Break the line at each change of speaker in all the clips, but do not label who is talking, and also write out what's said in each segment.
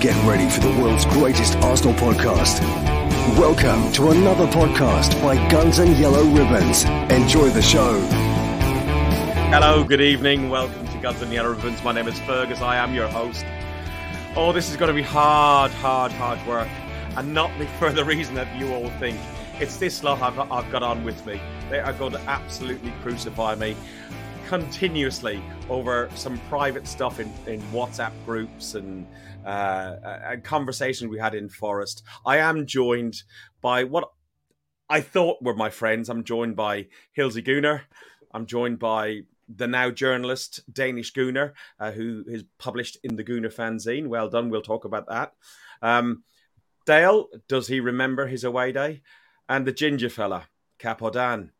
Get ready for the world's greatest Arsenal podcast. Welcome to another podcast by Guns and Yellow Ribbons. Enjoy the show.
Hello, good evening. Welcome to Guns and Yellow Ribbons. My name is Fergus. I am your host. Oh, this is going to be hard, hard, hard work. And not for the reason that you all think. It's this lot I've, I've got on with me. They are going to absolutely crucify me continuously over some private stuff in, in WhatsApp groups and uh, and conversations we had in Forest. I am joined by what I thought were my friends. I'm joined by Hilsey Gooner. I'm joined by the now journalist Danish Gooner, uh, who is published in the Gooner fanzine. Well done. We'll talk about that. Um, Dale, does he remember his away day? And the ginger fella, Capodan.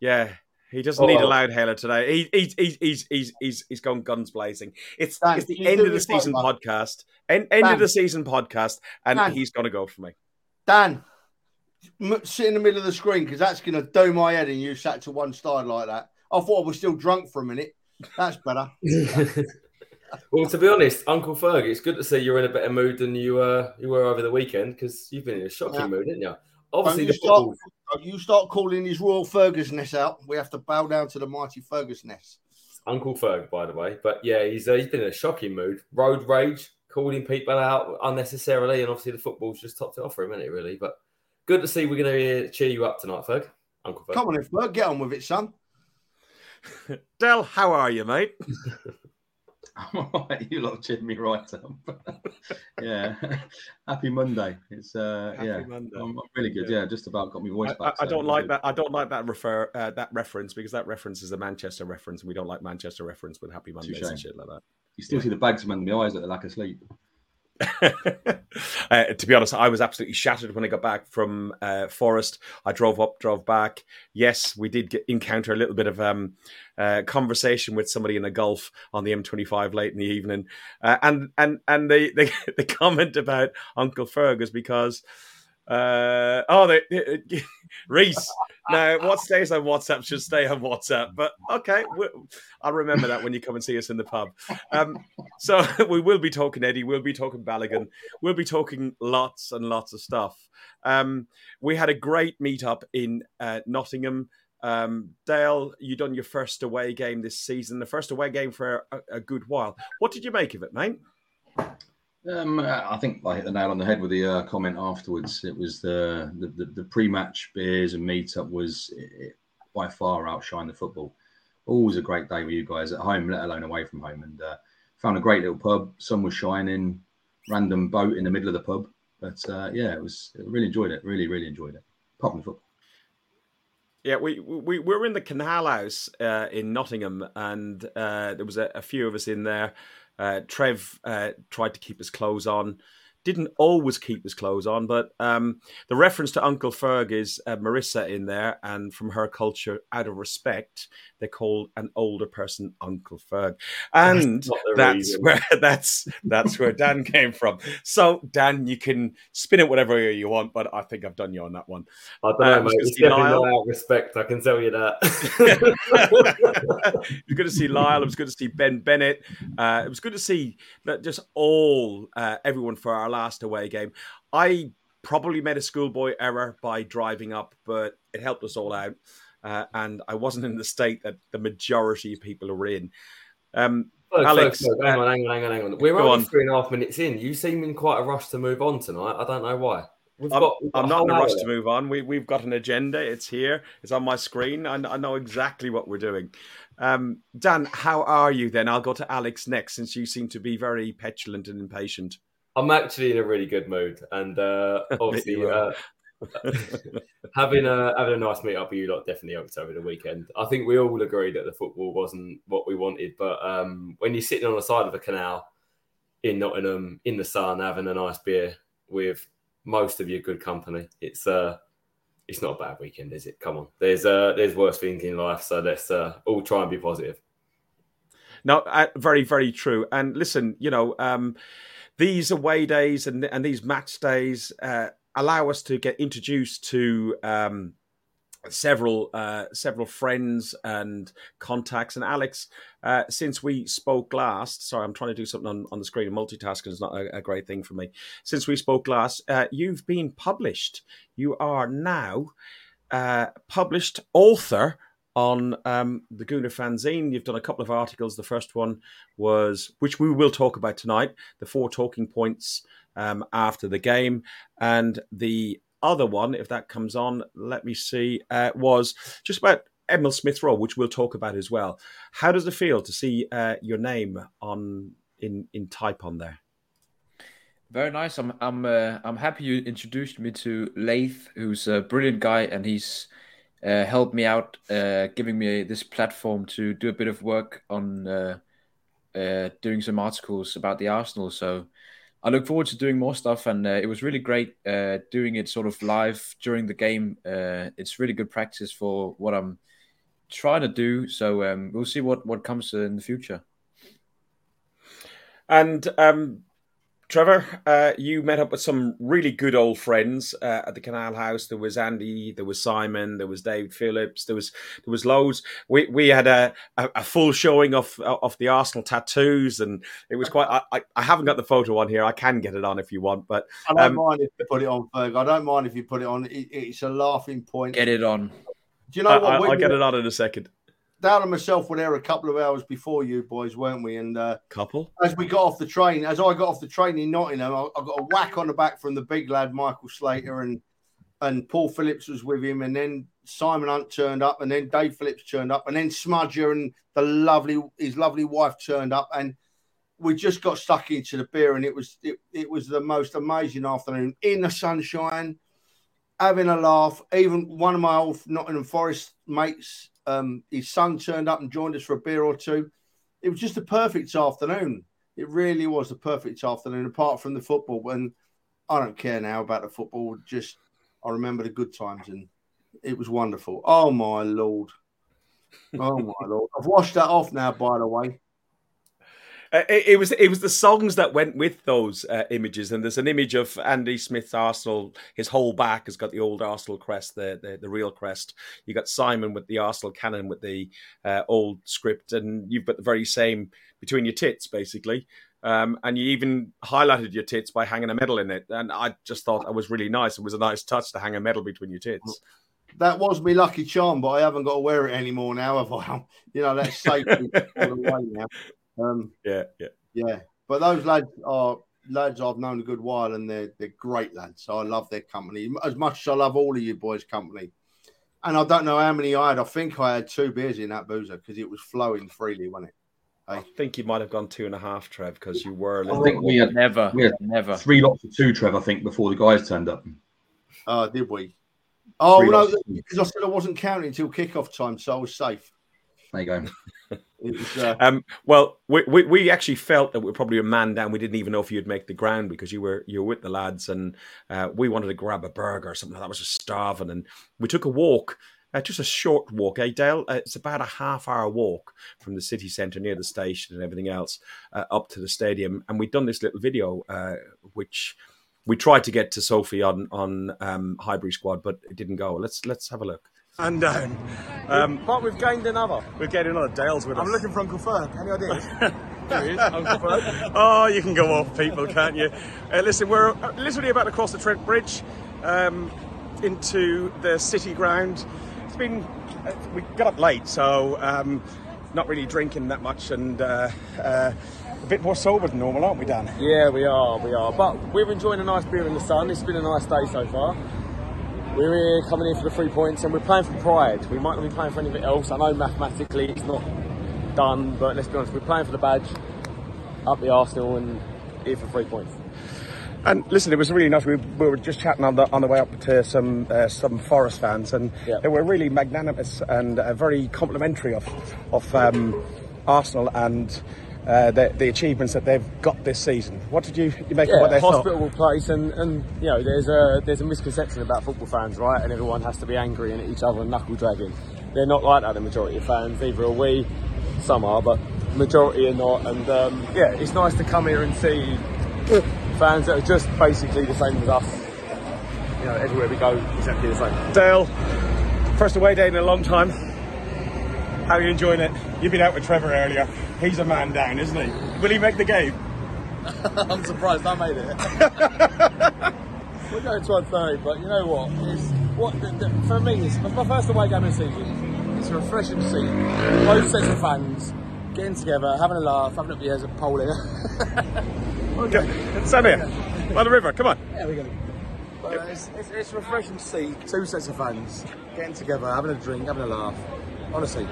Yeah, he doesn't oh, need a loud hailer today. He, he, he's, he's, he's, he's, he's gone guns blazing. It's, Dan, it's the end of the season podcast. End, end of the season podcast, and Dan, he's going to go for me.
Dan, sit in the middle of the screen because that's going to do my head and you sat to one side like that. I thought I was still drunk for a minute. That's better.
well, to be honest, Uncle Ferg, it's good to see you're in a better mood than you uh, you were over the weekend because you've been in a shocking yeah. mood, didn't you?
Obviously, you, start, you start calling his Royal Fergusness out. We have to bow down to the mighty Fergusness.
Uncle Ferg, by the way. But yeah, he's uh, he's been in a shocking mood. Road rage, calling people out unnecessarily, and obviously the football's just topped it off for him, isn't it? Really, but good to see we're going to cheer you up tonight, Ferg. Uncle Ferg.
Come on, Ferg, get on with it, son.
Del, how are you, mate?
I'm all right. You lot cheered me right up. yeah. Happy Monday. It's uh Happy yeah. Monday. I'm really good. Yeah. yeah. just about got my voice back.
I, I don't like that. I don't like that refer uh, that reference because that reference is a Manchester reference, and we don't like Manchester reference with Happy Mondays and shit like that.
You still yeah. see the bags around my eyes at the lack of sleep.
uh, to be honest, I was absolutely shattered when I got back from uh, Forest. I drove up, drove back. Yes, we did get, encounter a little bit of um, uh, conversation with somebody in a Gulf on the M25 late in the evening, uh, and and and the, the the comment about Uncle Fergus because uh, oh, they, Reese. Now, what stays on WhatsApp should stay on WhatsApp. But okay, I'll remember that when you come and see us in the pub. Um, so we will be talking Eddie. We'll be talking Balogun. We'll be talking lots and lots of stuff. Um, we had a great meetup in uh, Nottingham. Um, Dale, you done your first away game this season, the first away game for a, a good while. What did you make of it, mate?
Um, I think I hit the nail on the head with the uh, comment afterwards. It was the the, the, the pre-match beers and meetup was it, by far outshine the football. Always a great day with you guys at home, let alone away from home. And uh, found a great little pub. Sun was shining. Random boat in the middle of the pub. But uh, yeah, it was really enjoyed it. Really, really enjoyed it. Apart from football.
Yeah, we we, we were in the Canal House uh, in Nottingham, and uh, there was a, a, few of us in there. Uh, Trev uh, tried to keep his clothes on. Didn't always keep his clothes on, but um, the reference to Uncle Ferg is uh, Marissa in there, and from her culture, out of respect, they called an older person Uncle Ferg, and that's, that's where that's that's where Dan came from. So Dan, you can spin it whatever way you want, but I think I've done you on that one.
I don't know, um, mate. It's definitely not out of respect. I can tell you that.
it was good to see Lyle. It was good to see Ben Bennett. Uh, it was good to see that just all uh, everyone for our last away game. I probably made a schoolboy error by driving up, but it helped us all out uh, and I wasn't in the state that the majority of people are in. Um,
look, Alex, look, look, hang, uh, on, hang on, hang on, hang on. We're only on. three and a half minutes in. You seem in quite a rush to move on tonight. I don't know why.
We've I'm, got I'm not in a rush to move on. We, we've got an agenda. It's here. It's on my screen. I, I know exactly what we're doing. Um, Dan, how are you then? I'll go to Alex next since you seem to be very petulant and impatient.
I'm actually in a really good mood, and uh, obviously, uh, having a having a nice meet up with you lot definitely helped over the weekend. I think we all agree that the football wasn't what we wanted, but um, when you're sitting on the side of a canal in Nottingham in the sun having a nice beer with most of your good company, it's uh it's not a bad weekend, is it? Come on, there's uh there's worse things in life, so let's uh, all try and be positive.
No, uh, very very true. And listen, you know. um these away days and and these match days uh, allow us to get introduced to um, several uh, several friends and contacts. And Alex, uh, since we spoke last, sorry, I'm trying to do something on, on the screen. Multitasking is not a, a great thing for me. Since we spoke last, uh, you've been published. You are now uh, published author on um, the Gooner fanzine. You've done a couple of articles. The first one was, which we will talk about tonight, the four talking points um, after the game, and the other one, if that comes on, let me see, uh, was just about Emil Smith Rowe, which we'll talk about as well. How does it feel to see uh, your name on in in type on there?
Very nice. I'm I'm uh, I'm happy you introduced me to Laith, who's a brilliant guy, and he's uh, helped me out, uh, giving me this platform to do a bit of work on uh, uh, doing some articles about the Arsenal. So I look forward to doing more stuff, and uh, it was really great uh, doing it sort of live during the game. Uh, it's really good practice for what I'm trying to do. So um, we'll see what what comes in the future.
And um, Trevor, uh, you met up with some really good old friends uh, at the Canal House. There was Andy, there was Simon, there was David Phillips, there was there was loads. We we had a, a, a full showing of of the Arsenal tattoos, and it was quite. I, I haven't got the photo on here. I can get it on if you want, but
I don't um, mind if you put it on, Ferg. I don't mind if you put it on. It, it's a laughing point.
Get it on.
Do you know what? I, will get it on in a second.
Dale and myself were there a couple of hours before you boys, weren't we? And uh,
couple.
As we got off the train, as I got off the train in Nottingham, I, I, got a whack on the back from the big lad Michael Slater, and and Paul Phillips was with him, and then Simon Hunt turned up, and then Dave Phillips turned up, and then Smudger and the lovely his lovely wife turned up, and we just got stuck into the beer, and it was it, it was the most amazing afternoon in the sunshine, having a laugh. Even one of my old Nottingham Forest mates um, his son turned up and joined us for a beer or two. It was just a perfect afternoon. It really was a perfect afternoon, apart from the football. And I don't care now about the football. Just I remember the good times, and it was wonderful. Oh my lord! Oh my lord! I've washed that off now. By the way,
uh, it, it, was it was the songs that went with those uh, images, and there's an image of Andy Smith's Arsenal. His whole back has got the old Arsenal crest, the the, the real crest. You got Simon with the Arsenal cannon with the uh, old script, and you've got the very same between your tits, basically. Um, and you even highlighted your tits by hanging a medal in it, and I just thought that was really nice. It was a nice touch to hang a medal between your tits.
That was my lucky charm, but I haven't got to wear it anymore now. Have I? You know, that's safety all the way now.
Um, yeah, yeah,
yeah. But those lads are lads I've known a good while, and they're they're great lads. So I love their company as much as I love all of you boys' company. And I don't know how many I had. I think I had two beers in that boozer because it was flowing freely, wasn't it?
I think you might have gone two and a half, Trev, because you were.
I think we had
never,
we had
never
three lots of two, Trev. I think before the guys turned up.
Oh, uh, did we? Oh three no, because I said I wasn't counting until kickoff time, so I was safe.
There you go.
Uh... um, well, we, we, we actually felt that we are probably a man down. We didn't even know if you'd make the ground because you were you were with the lads, and uh, we wanted to grab a burger or something. That was just starving, and we took a walk. Uh, just a short walk, eh, Dale? Uh, it's about a half hour walk from the city centre near the station and everything else uh, up to the stadium. And we'd done this little video, uh, which we tried to get to Sophie on on um, Highbury Squad, but it didn't go. Let's let's have a look
and down.
Um, but we've gained another. We've gained another. Dale's with
I'm
us.
I'm looking for Uncle Ferg. Any ideas?
there he is, Uncle oh, you can go off, people, can't you? Uh, listen, we're uh, literally about to cross the Trent Bridge um, into the city ground. It's been uh, we got up late, so um, not really drinking that much, and uh, uh, a bit more sober than normal, aren't we, Dan?
Yeah, we are. We are. But we're enjoying a nice beer in the sun. It's been a nice day so far. We're here coming in for the three points and we're playing for pride. We might not be playing for anything else. I know mathematically it's not done, but let's be honest, we're playing for the badge, up the Arsenal and here for three points.
And listen, it was really nice. We, we were just chatting on the on the way up to some uh, some Forest fans, and yeah. they were really magnanimous and uh, very complimentary of of um, Arsenal and uh, the, the, achievements that they've got this season. What did you, you make
yeah,
of what they
hospitable thought? place, and, and you know, there's a there's a misconception about football fans, right? And everyone has to be angry and at each other and knuckle dragging. They're not like that. The majority of fans, either are we, some are, but majority are not. And um, yeah, it's nice to come here and see fans that are just basically the same as us. You know, everywhere we go, exactly the same.
Dale,
First away day in a long time. How are you enjoying it? You've been out with Trevor earlier. He's a man down, isn't he? Will he make the game?
I'm surprised I made it. We're going to 30, but you know what? It's what the, the, for me. It's my first away game of the season. It's refreshing to see both sets of fans getting together, having a laugh, having a beers at Pole
okay, stand here by the river. Come on.
Yeah, we go. But uh, it's, it's, it's refreshing to see two sets of fans getting together, having a drink, having a laugh. Honestly,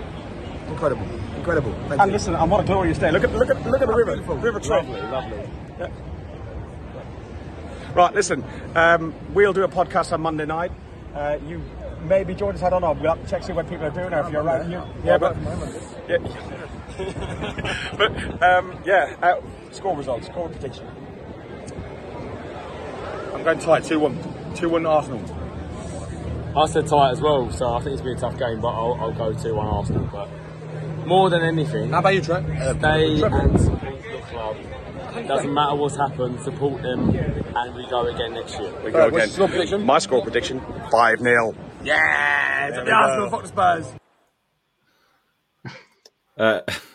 incredible, incredible. Thank
and
you.
listen, and what a glorious day. Look at look at look at the river,
Beautiful.
river Trent.
Lovely, lovely.
Yeah. Right, listen, um, we'll do a podcast on Monday night. Uh, you maybe join us. I don't know. We'll have to check see what people are doing. Or if you're around, you, yeah, but yeah, but um, yeah, uh, score results, score prediction. I'm going tight, two one, two one Arsenal.
I said tight as well, so I think it's going to be a tough game, but I'll, I'll go 2 1 Arsenal. But more than anything,
How about you, Trent?
stay and support the club. Doesn't matter what's happened, support them, and we go again next year.
We go
Right, what's
again.
your prediction?
My score prediction: five 0
Yeah, it's
we
the Arsenal,
go.
fuck the Spurs.
Uh,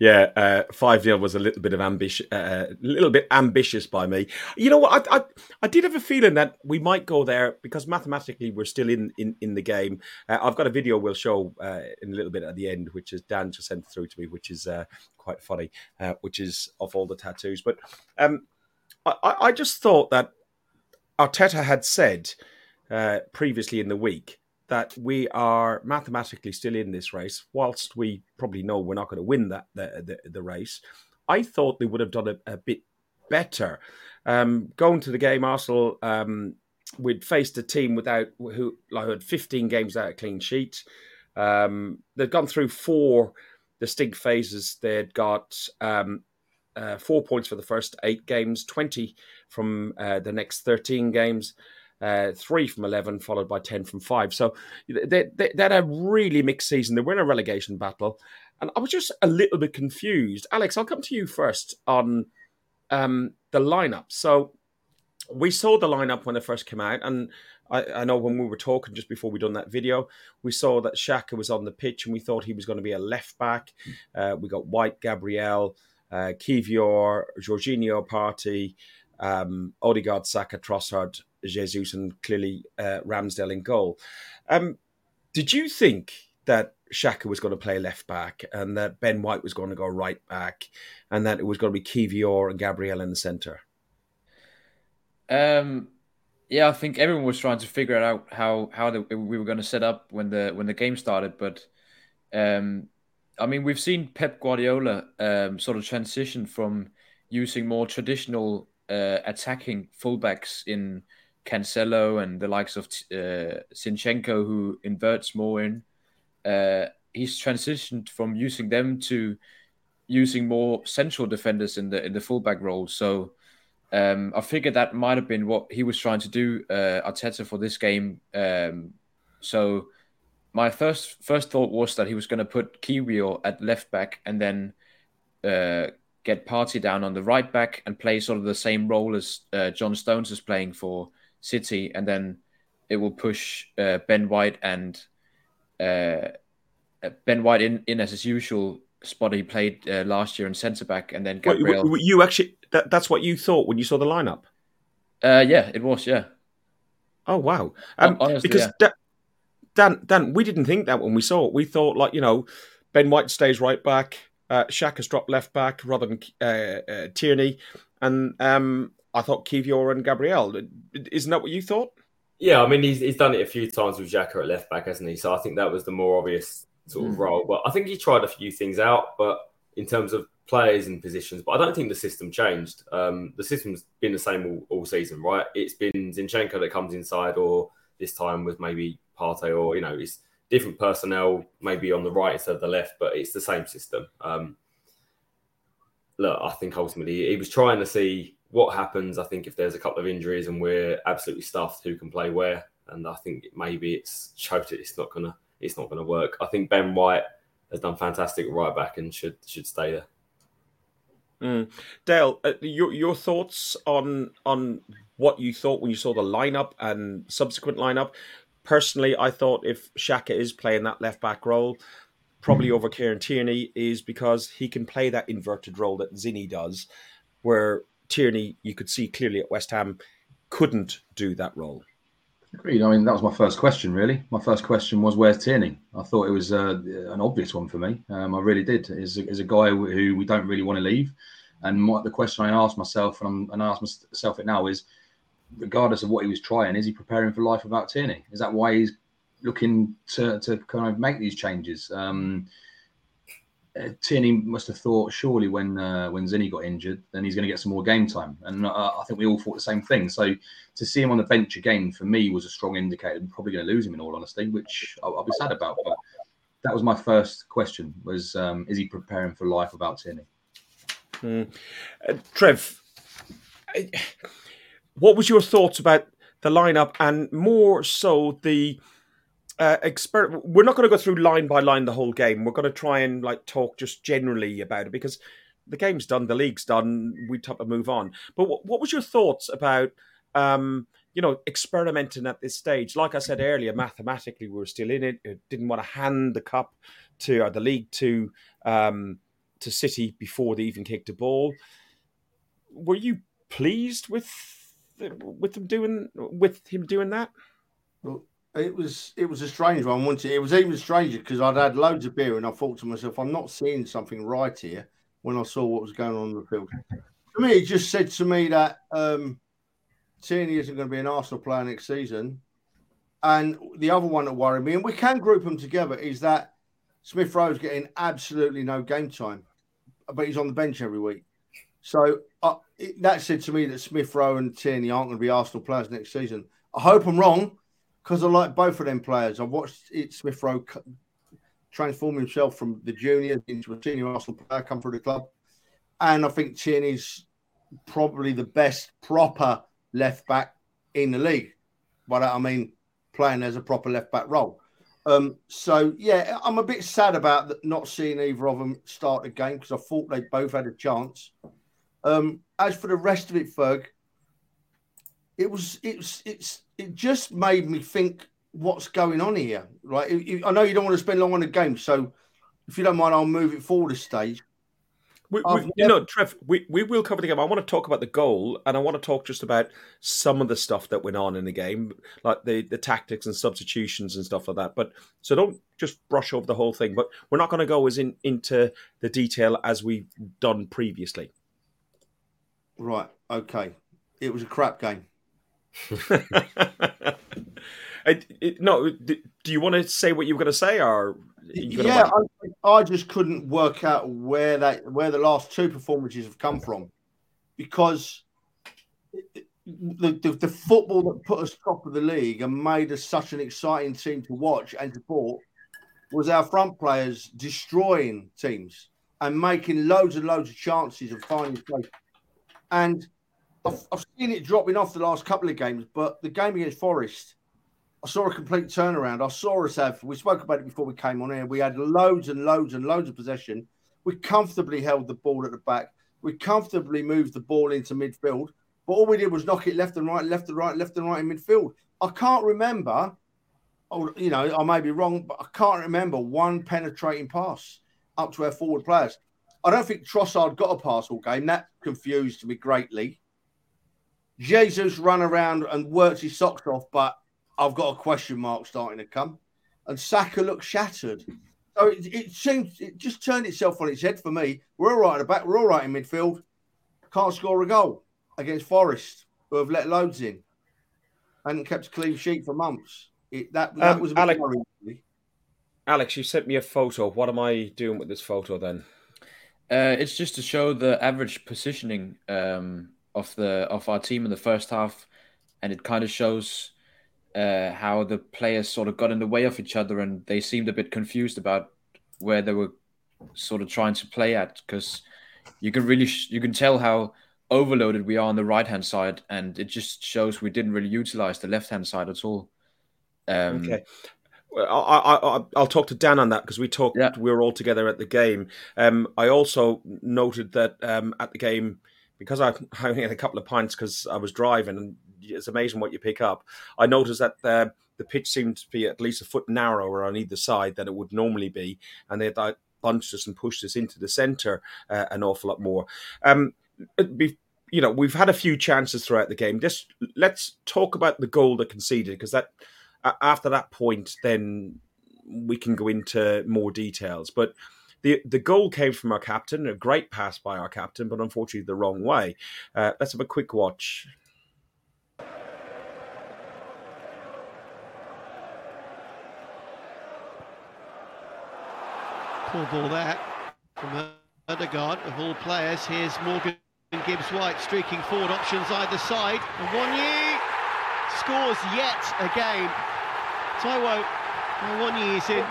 yeah, uh, five 0 was a little bit of ambitious, uh, a little bit ambitious by me. You know what? I, I I did have a feeling that we might go there because mathematically we're still in in, in the game. Uh, I've got a video we'll show uh, in a little bit at the end, which is Dan just sent through to me, which is uh, quite funny, uh, which is of all the tattoos. But um, I, I just thought that Arteta had said uh, previously in the week that we are mathematically still in this race, whilst we probably know we're not going to win that the, the, the race. I thought they would have done a, a bit better. Um, going to the game, Arsenal, um, we'd faced a team without who like had 15 games without a clean sheet. Um, they'd gone through four distinct phases. They'd got um, uh, four points for the first eight games, 20 from uh, the next 13 games uh, three from 11, followed by 10 from five. So they, they, they had a really mixed season. They were in a relegation battle. And I was just a little bit confused. Alex, I'll come to you first on um, the lineup. So we saw the lineup when it first came out. And I, I know when we were talking just before we done that video, we saw that Xhaka was on the pitch and we thought he was going to be a left back. Uh, we got White, Gabriel, uh, Kiwior, Jorginho, Partey, um, Odegaard, Saka, Trossard, Jesus, and clearly uh, Ramsdale in goal. Um, did you think that Xhaka was going to play left back and that Ben White was going to go right back and that it was going to be Kiwior and Gabriel in the centre?
Um, yeah, I think everyone was trying to figure out how how the, we were going to set up when the when the game started. But um, I mean, we've seen Pep Guardiola um, sort of transition from using more traditional uh, attacking fullbacks in Cancelo and the likes of uh, Zinchenko, who inverts more in. Uh, he's transitioned from using them to using more central defenders in the in the fullback role. So um, I figured that might have been what he was trying to do, uh, Arteta, for this game. Um, so my first first thought was that he was going to put Kiwior at left back and then uh, get Partey down on the right back and play sort of the same role as uh, John Stones is playing for City, and then it will push uh, Ben White and uh, Ben White in, in as his usual spot he played uh, last year in centre back, and then Gabriel.
What, you actually that, that's what you thought when you saw the lineup.
Uh, yeah, it was. Yeah.
Oh wow! Um,
Honestly,
because
yeah.
Da- Dan, Dan, we didn't think that when we saw it. We thought like you know, Ben White stays right back, uh, Xhaka's dropped left back rather than uh, uh, Tierney, and um, I thought Kiwior and Gabriel. Isn't that what you thought?
Yeah, I mean he's he's done it a few times with Xhaka at left back, hasn't he? So I think that was the more obvious sort of
Mm.
role. But I think he tried a few things out, but in terms of players and positions, but I don't think the system changed. Um, the system's been the same all, all season, right? It's been Zinchenko that comes inside, or this time with maybe Partey, or you know, it's different personnel, maybe on the right instead of the left, but it's the same system. Um, look, I think ultimately he was trying to see what happens. I think if there's a couple of injuries and we're absolutely stuffed, who can play where? And I think maybe it's that it's not gonna it's not gonna work. I think Ben White has done fantastic right back and should should stay there.
Mm. Dale, uh, your your thoughts on on what you thought when you saw the lineup and subsequent lineup? Personally, I thought if Xhaka is playing that left back role, probably over Kieran Tierney, is because he can play that inverted role that Zinni does, where Tierney, you could see clearly at West Ham, couldn't do that role.
Agreed. I mean, that was my first question, really. My first question was, where's Tierney? I thought it was uh, an obvious one for me. Um, I really did. Is is a guy who we don't really want to leave. And my, the question I asked myself, and, I'm, and I ask myself it now, is regardless of what he was trying, is he preparing for life without Tierney? Is that why he's looking to, to kind of make these changes? Um, uh, Tierney must have thought surely when uh, when Zinni got injured, then he's going to get some more game time, and uh, I think we all thought the same thing. So to see him on the bench again for me was a strong indicator. Probably going to lose him in all honesty, which I'll, I'll be sad about. But that was my first question: was um, is he preparing for life without Tierney?
Mm. Uh, Trev, what was your thoughts about the lineup, and more so the uh, we're not going to go through line by line the whole game. We're going to try and like talk just generally about it because the game's done, the league's done. We have to move on. But what, what was your thoughts about? Um, you know, experimenting at this stage. Like I said earlier, mathematically we were still in it. it didn't want to hand the cup to or the league to um, to City before they even kicked a ball. Were you pleased with with them doing with him doing that?
Well, it was it was a strange one. Once it was even stranger because I'd had loads of beer and I thought to myself, I'm not seeing something right here. When I saw what was going on in the field, to me, it just said to me that um, Tierney isn't going to be an Arsenal player next season. And the other one that worried me, and we can group them together, is that Smith Rowe's getting absolutely no game time, but he's on the bench every week. So uh, it, that said to me that Smith Rowe and Tierney aren't going to be Arsenal players next season. I hope I'm wrong because I like both of them players. I've watched it, Smith Rowe transform himself from the junior into a senior Arsenal player, come through the club. And I think Tierney's probably the best proper left back in the league. By that I mean playing as a proper left back role. Um, so yeah, I'm a bit sad about not seeing either of them start the game because I thought they both had a chance. Um, as for the rest of it, Ferg, it was it was it's it just made me think what's going on here. Right, I know you don't want to spend long on the game, so if you don't mind, I'll move it forward a stage.
We, we, you know, Trev, we, we will cover the game. I want to talk about the goal, and I want to talk just about some of the stuff that went on in the game, like the, the tactics and substitutions and stuff like that. But so don't just brush over the whole thing. But we're not going to go as in into the detail as we've done previously.
Right. Okay. It was a crap game.
it, it, no, do you want to say what you were going to say, or
yeah, I, I, just couldn't work out where that where the last two performances have come from, because the, the, the football that put us top of the league and made us such an exciting team to watch and support was our front players destroying teams and making loads and loads of chances of finding place. And I've, I've seen it dropping off the last couple of games, but the game against Forest I saw a complete turnaround. I saw us have, we spoke about it before we came on here. We had loads and loads and loads of possession. We comfortably held the ball at the back. We comfortably moved the ball into midfield. But all we did was knock it left and right, left and right, left and right in midfield. I can't remember, oh, you know, I may be wrong, but I can't remember one penetrating pass up to our forward players. I don't think Trossard got a pass all game. That confused me greatly. Jesus ran around and worked his socks off, but I've got a question mark starting to come. And Saka looks shattered. So it, it seems it just turned itself on its head for me. We're all right at the back. We're all right in midfield. Can't score a goal against Forest, who have let loads in. and kept a clean sheet for months. It, that, that um, was
Alex, Alex, you sent me a photo. What am I doing with this photo then?
Uh, it's just to show the average positioning um, of the of our team in the first half, and it kind of shows uh, how the players sort of got in the way of each other and they seemed a bit confused about where they were sort of trying to play at. Because you can really sh- you can tell how overloaded we are on the right hand side and it just shows we didn't really utilize the left hand side at all.
Um, okay I, I, will talk to Dan on that because we talked. Yeah. We were all together at the game. Um, I also noted that um, at the game because I only had a couple of pints because I was driving, and it's amazing what you pick up. I noticed that the, the pitch seemed to be at least a foot narrower on either side than it would normally be, and they bunched us and pushed us into the centre uh, an awful lot more. Um, be, you know, we've had a few chances throughout the game. Just let's talk about the goal that conceded because that after that point, then we can go into more details. But the the goal came from our captain, a great pass by our captain, but unfortunately the wrong way. Uh, let's have a quick watch.
Poor ball there from Ødegaard of all players. Here's Morgan Gibbs White streaking forward, options either side. And Awoniyi scores yet again. Taiwo Awoniyi is in.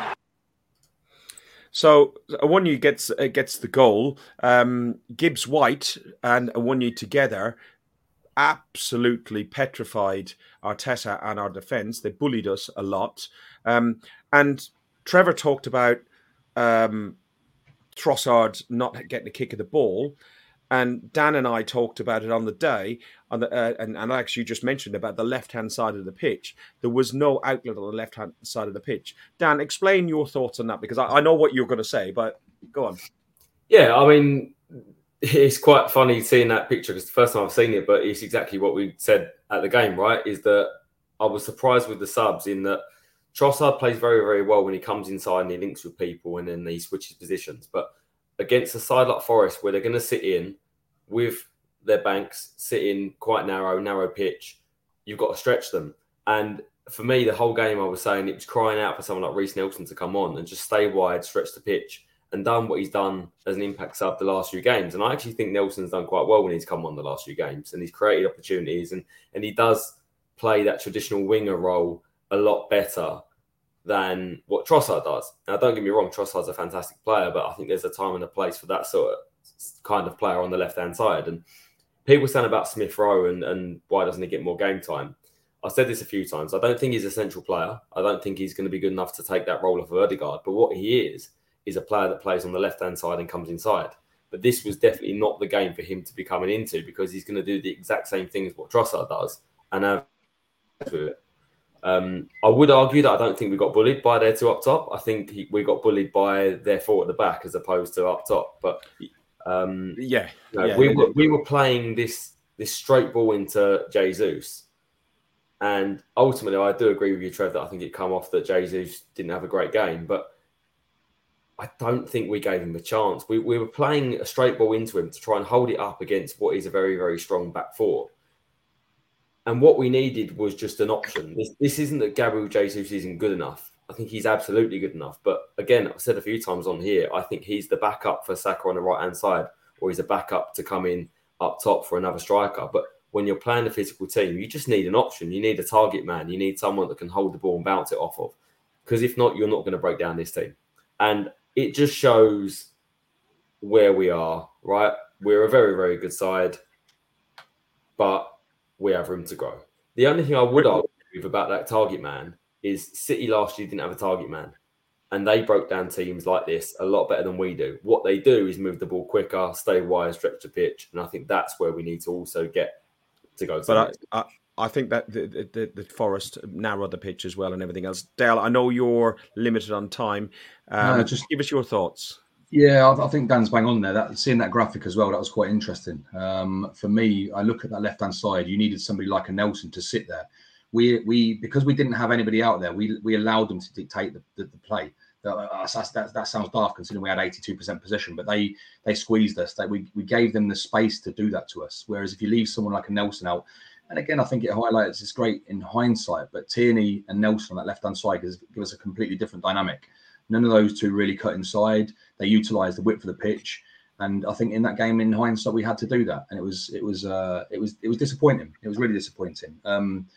So Awoniyi gets uh, gets the goal. Um, Gibbs White and Awoniyi together absolutely petrified Arteta and our defence. They bullied us a lot. Um, and Trevor talked about um, Trossard not getting a kick of the ball. And Dan and I talked about it on the day, on the, uh, and, and actually just mentioned about the left hand side of the pitch. There was no outlet on the left hand side of the pitch. Dan, explain your thoughts on that because I, I know what you're going to say, but go on.
Yeah, I mean, it's quite funny seeing that picture because the first time I've seen it, but it's exactly what we said at the game, right? Is that I was surprised with the subs in that Trossard plays very, very well when he comes inside and he links with people and then he switches positions. But against a side like Forest where they're going to sit in with their banks, sit in quite narrow, narrow pitch, you've got to stretch them. And for me, the whole game, I was saying it was crying out for someone like Reiss Nelson to come on and just stay wide, stretch the pitch, and done what he's done as an impact sub the last few games. And I actually think Nelson's done quite well when he's come on the last few games and he's created opportunities and, and he does play that traditional winger role a lot better than what Trossard does. Now, don't get me wrong, Trossard's a fantastic player, but I think there's a time and a place for that sort of kind of player on the left hand side. And people saying about Smith Rowe and, and why doesn't he get more game time? I've said this a few times. I don't think he's a central player. I don't think he's going to be good enough to take that role of Ødegaard. But what he is, is a player that plays on the left hand side and comes inside. But this was definitely not the game for him to be coming into because he's going to do the exact same thing as what Trossard does and have it. Um, I would argue that I don't think we got bullied by their two up top. I think he, we got bullied by their four at the back as opposed to up top. But um,
yeah,
you know,
yeah,
we were we were playing this this straight ball into Jesus, and ultimately I do agree with you, Trev, that I think it come off that Jesus didn't have a great game, but I don't think we gave him a chance. We we were playing a straight ball into him to try and hold it up against what is a very very strong back four and what we needed was just an option. This, this isn't that Gabriel Jesus isn't good enough. I think he's absolutely good enough. But again, I've said a few times on here, I think he's the backup for Saka on the right hand side, or he's a backup to come in up top for another striker. But when you're playing a physical team, you just need an option. You need a target man. You need someone that can hold the ball and bounce it off of. Because if not, you're not going to break down this team. And it just shows where we are, right? We're a very, very good side. But we have room to grow. The only thing I would argue about that target man is City last year didn't have a target man. And they broke down teams like this a lot better than we do. What they do is move the ball quicker, stay wide, stretch the pitch. And I think that's where we need to also get to go. To
but I, I, I, think that the, the, the Forest narrow the pitch as well and everything else. Dale, I know you're limited on time. Um, no, just give us your thoughts.
Yeah, I, I, think Dan's bang on there. That seeing that graphic as well, that was quite interesting. Um, for me, I look at that left hand side. You needed somebody like a Nelson to sit there. We we because we didn't have anybody out there. We we allowed them to dictate the, the, the play. That, that, that, sounds daft considering we had 82% possession, but they they squeezed us. They, we, we gave them the space to do that to us. Whereas if you leave someone like a Nelson out, and again, I think it highlights it's great in hindsight, but Tierney and Nelson on that left hand side gives, give us a completely different dynamic. None of those two really cut inside. They utilised the width of the pitch, and I think in that game, in hindsight, we had to do that, and it was it was uh, it was it was disappointing. It was really disappointing. Um,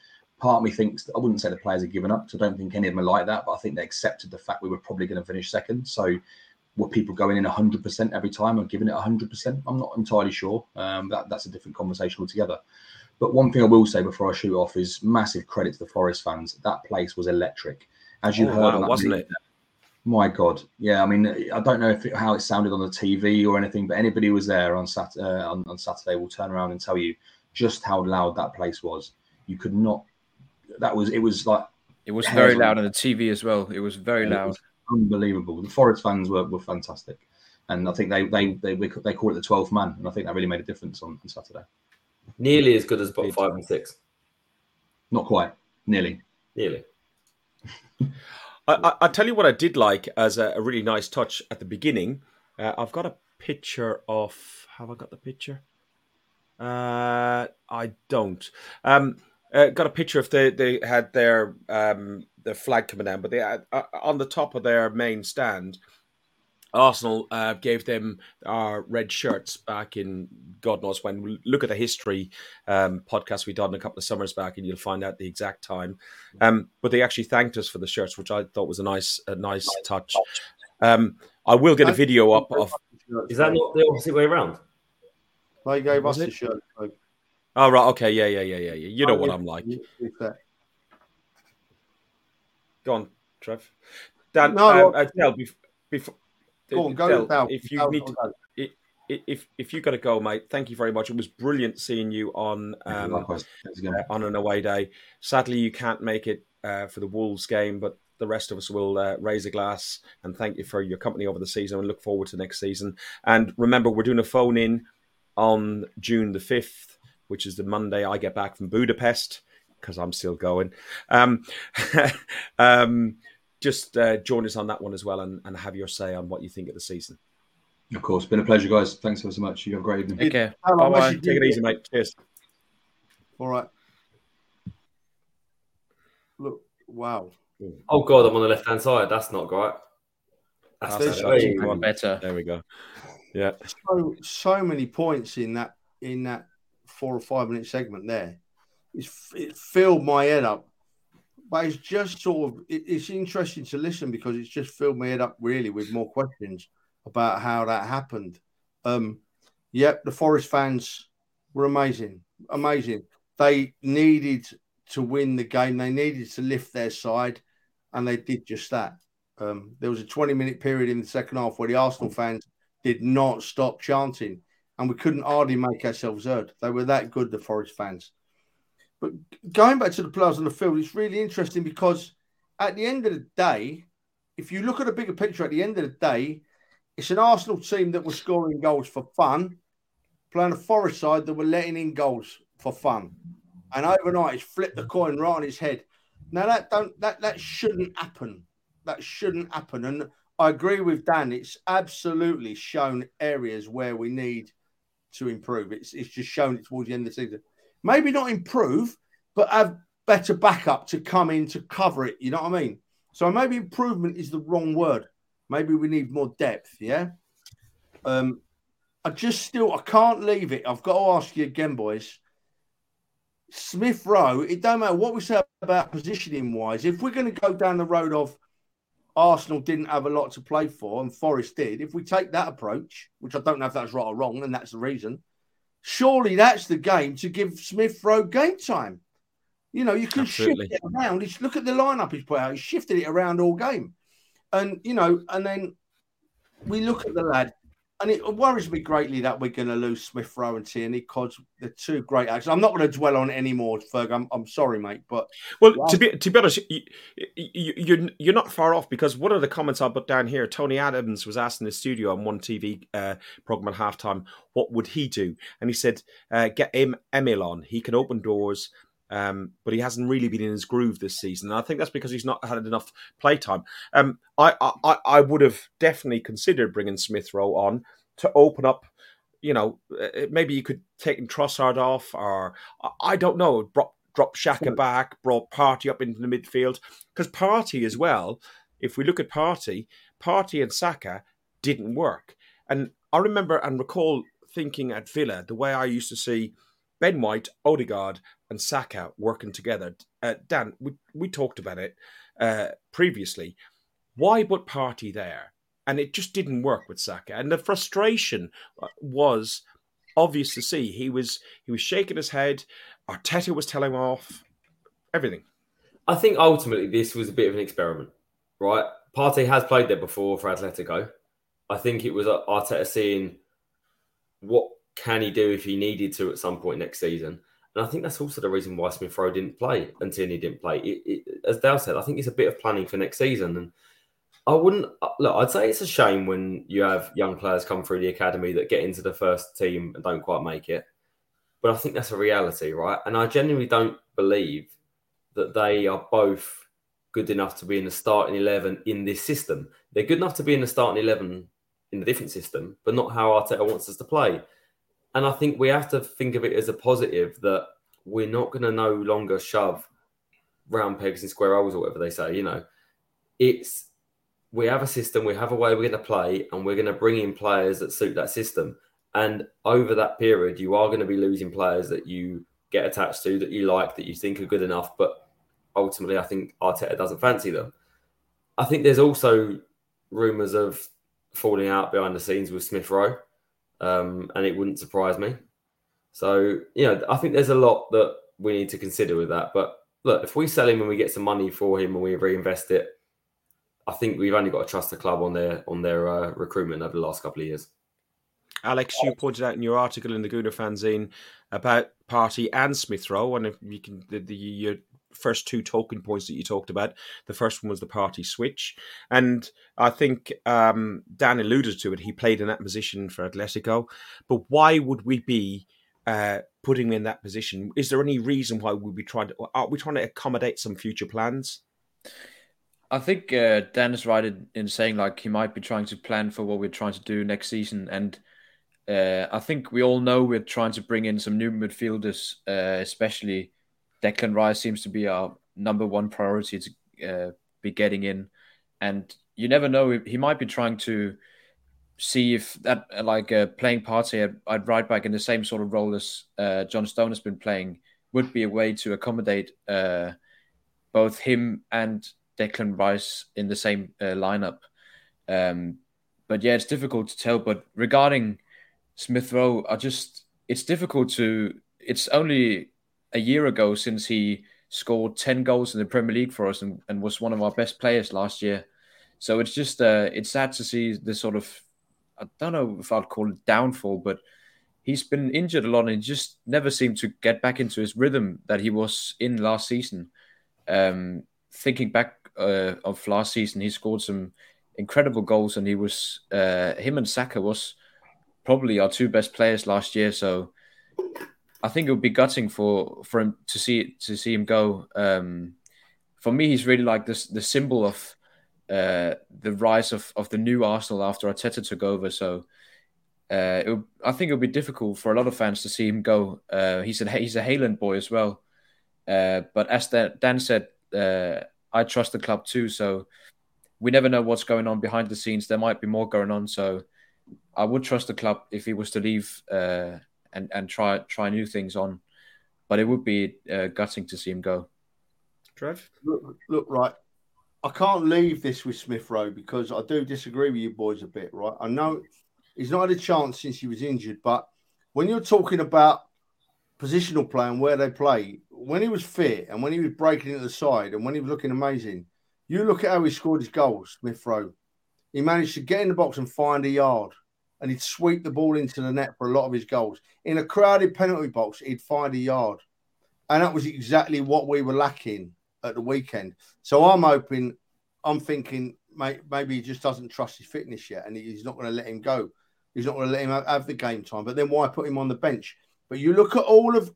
part of me thinks I wouldn't say the players had given up, so I don't think any of them are like that. But I think they accepted the fact we were probably going to finish second. So were people going in 100% every time or giving it 100%? I'm not entirely sure. Um, that, that's a different conversation altogether. But one thing I will say before I shoot off is massive credit to the Forest fans. That place was electric. As you oh, heard,
wow, wasn't it?
My God, yeah. I mean, I don't know if it, how it sounded on the TV or anything, but anybody who was there on, Sat- uh, on on Saturday will turn around and tell you just how loud that place was. You could not. That was it was like
It was very loud on the TV as well. It was very
Yeah, it
loud.
was unbelievable. The Forest fans were, were fantastic, and I think they they they they call it the twelfth man, and I think that really made a difference on, on Saturday.
Nearly as good as bottom five and six.
Not quite, nearly.
Nearly.
I, I, tell you what I did like as a, a really nice touch at the beginning. Uh, I've got a picture of. Have I got the picture? Uh, I don't. Um, uh, got a picture of they they had their um their flag coming down, but they had uh, on the top of their main stand. Arsenal uh, gave them our red shirts back in God knows when. Look at the history um, podcast we done a couple of summers back, and you'll find out the exact time. Um, but they actually thanked us for the shirts, which I thought was a nice, a nice touch. Um, I will get a video up of.
Is that not the opposite way around?
They gave us the shirt. so-
Oh right, okay, yeah, yeah, yeah, yeah, yeah. You know what I'm like.
yeah.
Go on, Trev. Dan,
No,
um, uh, Del, bef- before,
Go on, go
Del,
with Del.
if you
Del,
need
go,
to, i- i- if if you got to go, mate, thank you very much. It was brilliant seeing you on um,
Likewise. Thanks again.
uh, on an away day. Sadly, you can't make it uh, for the Wolves game, but the rest of us will uh, raise a glass and thank you for your company over the season and look forward to next season. And remember, we're doing a phone in on June the 5th, which is the Monday I get back from Budapest because I'm still going. Um, um, just uh, join us on that one as well and, and have your say on what you think of the season.
Of course, been a pleasure, guys. Thanks ever so much. You have a great evening.
Take care.
How
Bye
long was
bye.
Take it easy, mate. Cheers.
All right. Look, wow.
Oh god, I'm on the left hand side. That's not great. That's
That's
There's-
very-
better.
There we go. Yeah.
So so many points in that in that four or five minute segment there. It's, it filled my head up. But it's just sort of it, it's interesting to listen because it's just filled my head up really with more questions about how that happened. Um, yep, the Forest fans were amazing, amazing. They needed to win the game. They needed to lift their side, and they did just that. Um, there was a 20 minute period in the second half where the Arsenal fans did not stop chanting, and we couldn't hardly make ourselves heard. They were that good, the Forest fans. But going back to the players on the field, it's really interesting because at the end of the day, if you look at a bigger picture, at the end of the day, it's an Arsenal team that were scoring goals for fun, playing a Forest side that were letting in goals for fun. And overnight, it's flipped the coin right on its head. Now that don't that that shouldn't happen. That shouldn't happen. And I agree with Dan. It's absolutely shown areas where we need to improve. It's it's just shown it towards the end of the season. Maybe not improve, but have better backup to come in to cover it. You know what I mean? So maybe improvement is the wrong word. Maybe we need more depth. Yeah. Um, I just still I can't leave it. I've got to ask you again, boys. Smith Rowe, it don't matter what we say about positioning wise. If we're going to go down the road of Arsenal didn't have a lot to play for and Forest did, if we take that approach, which I don't know if that's right or wrong, and that's the reason, surely that's the game to give Smith Rowe game time. You know, you can
Absolutely.
shift it around. He's, look at the lineup he's put out. He's shifted it around all game. And, you know, and then we look at the lad, and it worries me greatly that we're going to lose Smith Rowe and Tierney because they're two great actors. I'm not going to dwell on it anymore, Ferg. I'm, I'm sorry, mate, but
Well,
Wow.
to be to be honest, you, you, you're you're not far off because one of the comments I put down here, Tony Adams was asked in the studio on one TV uh, program at halftime, what would he do? And he said, uh, get him Emil on. He can open doors, um, but he hasn't really been in his groove this season. And I think that's because he's not had enough playtime. Um, I, I I would have definitely considered bringing Smith Rowe on to open up. You know, uh, maybe you could take Trossard off, or I- I don't know, drop drop Xhaka back, brought Partey up into the midfield because Partey as well. If we look at Partey, Partey and Saka didn't work, and I remember and recall thinking at Villa the way I used to see Ben White, Odegaard, and Saka working together. Uh, Dan, we we talked about it uh, previously. Why put Partey there? And it just didn't work with Saka, and the frustration uh, was obvious to see. He was he was shaking his head. Arteta was telling him off. Everything.
I think ultimately this was a bit of an experiment, right? Partey has played there before for Atletico. I think it was uh, Arteta seeing what can he do if he needed to at some point next season. And I think that's also the reason why Smith Rowe didn't play and Tierney didn't play. It, it, as Dale said, I think it's a bit of planning for next season. And I wouldn't uh, look. I'd say it's a shame when you have young players come through the academy that get into the first team and don't quite make it. But I think that's a reality, right? And I genuinely don't believe that they are both good enough to be in the starting eleven in this system. They're good enough to be in the starting eleven in a different system, but not how Arteta wants us to play. And I think we have to think of it as a positive that we're not going to no longer shove round pegs and square holes or whatever they say. You know, it's we have a system, we have a way we're going to play, and we're going to bring in players that suit that system. And over that period, you are going to be losing players that you get attached to, that you like, that you think are good enough. But ultimately, I think Arteta doesn't fancy them. I think there's also rumours of falling out behind the scenes with Smith Rowe, um, and it wouldn't surprise me. So, you know, I think there's a lot that we need to consider with that. But look, if we sell him and we get some money for him and we reinvest it, I think we've only got to trust the club on their on their uh, recruitment over the last couple of years.
Alex, you pointed out in your article in the Gooner fanzine about Partey and Smith Rowe, and if you can, the, the your first two talking points that you talked about. The first one was the Partey switch, and I think um, Dan alluded to it. He played in that position for Atletico, but why would we be uh, putting him in that position? Is there any reason why we'd be trying to? Are we trying to accommodate some future plans?
I think uh, Dan is right in, in, saying like he might be trying to plan for what we're trying to do next season, and uh, I think we all know we're trying to bring in some new midfielders, uh, especially Declan Rice seems to be our number one priority to uh, be getting in, and you never know he might be trying to see if that like uh, playing Partey at, at right back in the same sort of role as uh, John Stone has been playing would be a way to accommodate both him and Declan Rice in the same uh, lineup. Um, but yeah, it's difficult to tell. But regarding Smith Rowe, I just it's difficult to. It's only a year ago since he scored ten goals in the Premier League for us and, and was one of our best players last year. So it's just uh, it's sad to see the sort of I don't know if I'd call it downfall, but he's been injured a lot and just never seemed to get back into his rhythm that he was in last season. Um, thinking back uh, of last season, he scored some incredible goals, and he was uh, him and Saka was probably our two best players last year. So I think it would be gutting for for him to see to see him go. Um, for me, he's really like this the symbol of uh, the rise of, of the new Arsenal after Arteta took over. So uh, would, I think it would be difficult for a lot of fans to see him go. Uh, he's a he's a Hale End boy as well. Uh, but as Dan said, uh, I trust the club too. So we never know what's going on behind the scenes. There might be more going on. So I would trust the club if he was to leave uh, and and try try new things on. But it would be uh, gutting to see him go.
Trev,
look, look, right. I can't leave this with Smith Rowe because I do disagree with you boys a bit. Right, I know he's not had a chance since he was injured, but when you're talking about positional play and where they play, when he was fit and when he was breaking into the side and when he was looking amazing, you look at how he scored his goals, Smith Rowe. He managed to get in the box and find a yard and he'd sweep the ball into the net for a lot of his goals. In a crowded penalty box, he'd find a yard. And that was exactly what we were lacking at the weekend. So I'm hoping, I'm thinking maybe he just doesn't trust his fitness yet and he's not going to let him go. He's not going to let him have the game time. But then why put him on the bench? But you look at all of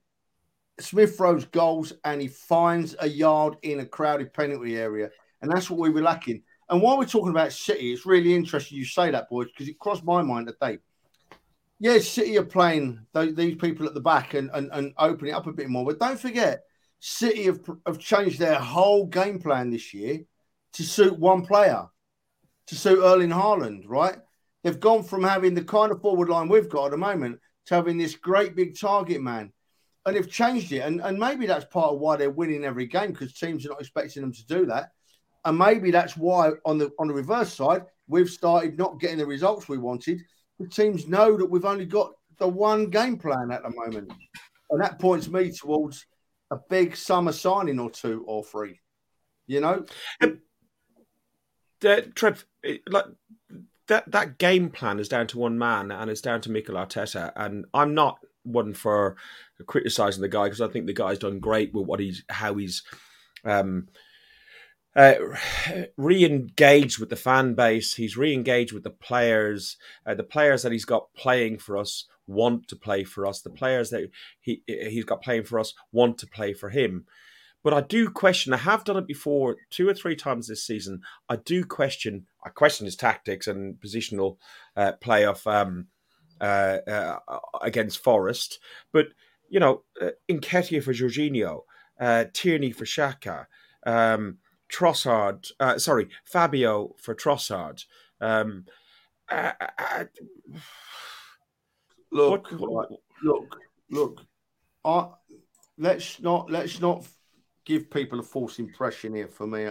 Smith Rowe's goals and he finds a yard in a crowded penalty area. And that's what we were lacking. And while we're talking about City, it's really interesting you say that, boys, because it crossed my mind today. Yeah, City are playing these people at the back and, and, and opening up a bit more. But don't forget, City have, have changed their whole game plan this year to suit one player, to suit Erling Haaland, right? They've gone from having the kind of forward line we've got at the moment to having this great big target man. And they've changed it. And, and maybe that's part of why they're winning every game because teams are not expecting them to do that. And maybe that's why on the on the reverse side, we've started not getting the results we wanted. The teams know that we've only got the one game plan at the moment. And that points me towards a big summer signing or two or three. You know?
Uh, Trev, like that that game plan is down to one man and it's down to Mikel Arteta. And I'm not one for criticizing the guy because I think the guy's done great with what he's how he's um, uh, re-engaged with the fan base. He's re-engaged with the players. Uh, the players that he's got playing for us want to play for us. The players that he he's got playing for us want to play for him. But I do question. I have done it before, two or three times this season. I do question. I question his tactics and positional uh, play of um, uh, uh, against Forest. But you know, uh, Nketiah for Jorginho, uh, Tierney for Xhaka. um, Trossard. Uh, sorry, Fabio for Trossard. Um, uh, uh,
look, what, look, look. I, let's not let's not give people a false impression here for me.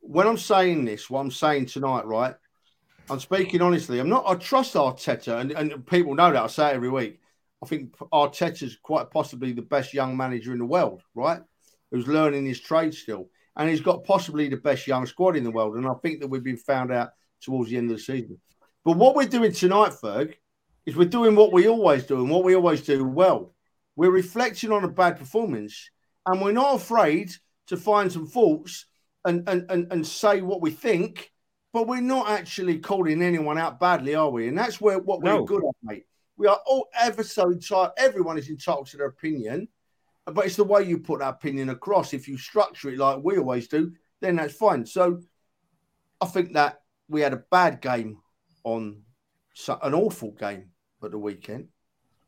When I'm saying this, what I'm saying tonight, right? I'm speaking honestly. I'm not. I trust Arteta, and, and people know that. I say it every week. I think Arteta's quite possibly the best young manager in the world, right? Who's learning his trade still, and he's got possibly the best young squad in the world. And I think that we've been found out towards the end of the season. But what we're doing tonight, Ferg, is we're doing what we always do and what we always do well. We're reflecting on a bad performance and we're not afraid to find some faults and, and, and, and say what we think, but we're not actually calling anyone out badly, are we? And that's where what we're good at, mate. We are all ever so entitled, everyone is entitled to their opinion, but it's the way you put that opinion across. If you structure it like we always do, then that's fine. So I think that we had a bad game on an awful game at the weekend.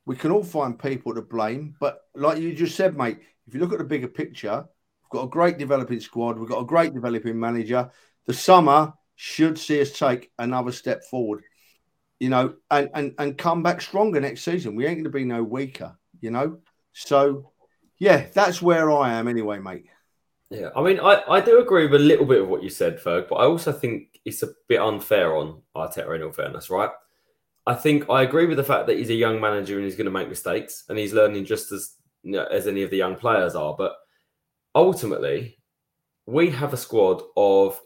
We can all find people to blame, but like you just said, mate, if you look at the bigger picture, we've got a great developing squad, we've got a great developing manager. The summer should see us take another step forward, you know, and and and come back stronger next season. We ain't going to be no weaker, you know. So, yeah, that's where I am anyway, mate.
Yeah, I mean, I, I do agree with a little bit of what you said, Ferg, but I also think it's a bit unfair on Arteta in all fairness, right? I think I agree with the fact that he's a young manager and he's going to make mistakes and he's learning just as you know, as any of the young players are. But ultimately, we have a squad of,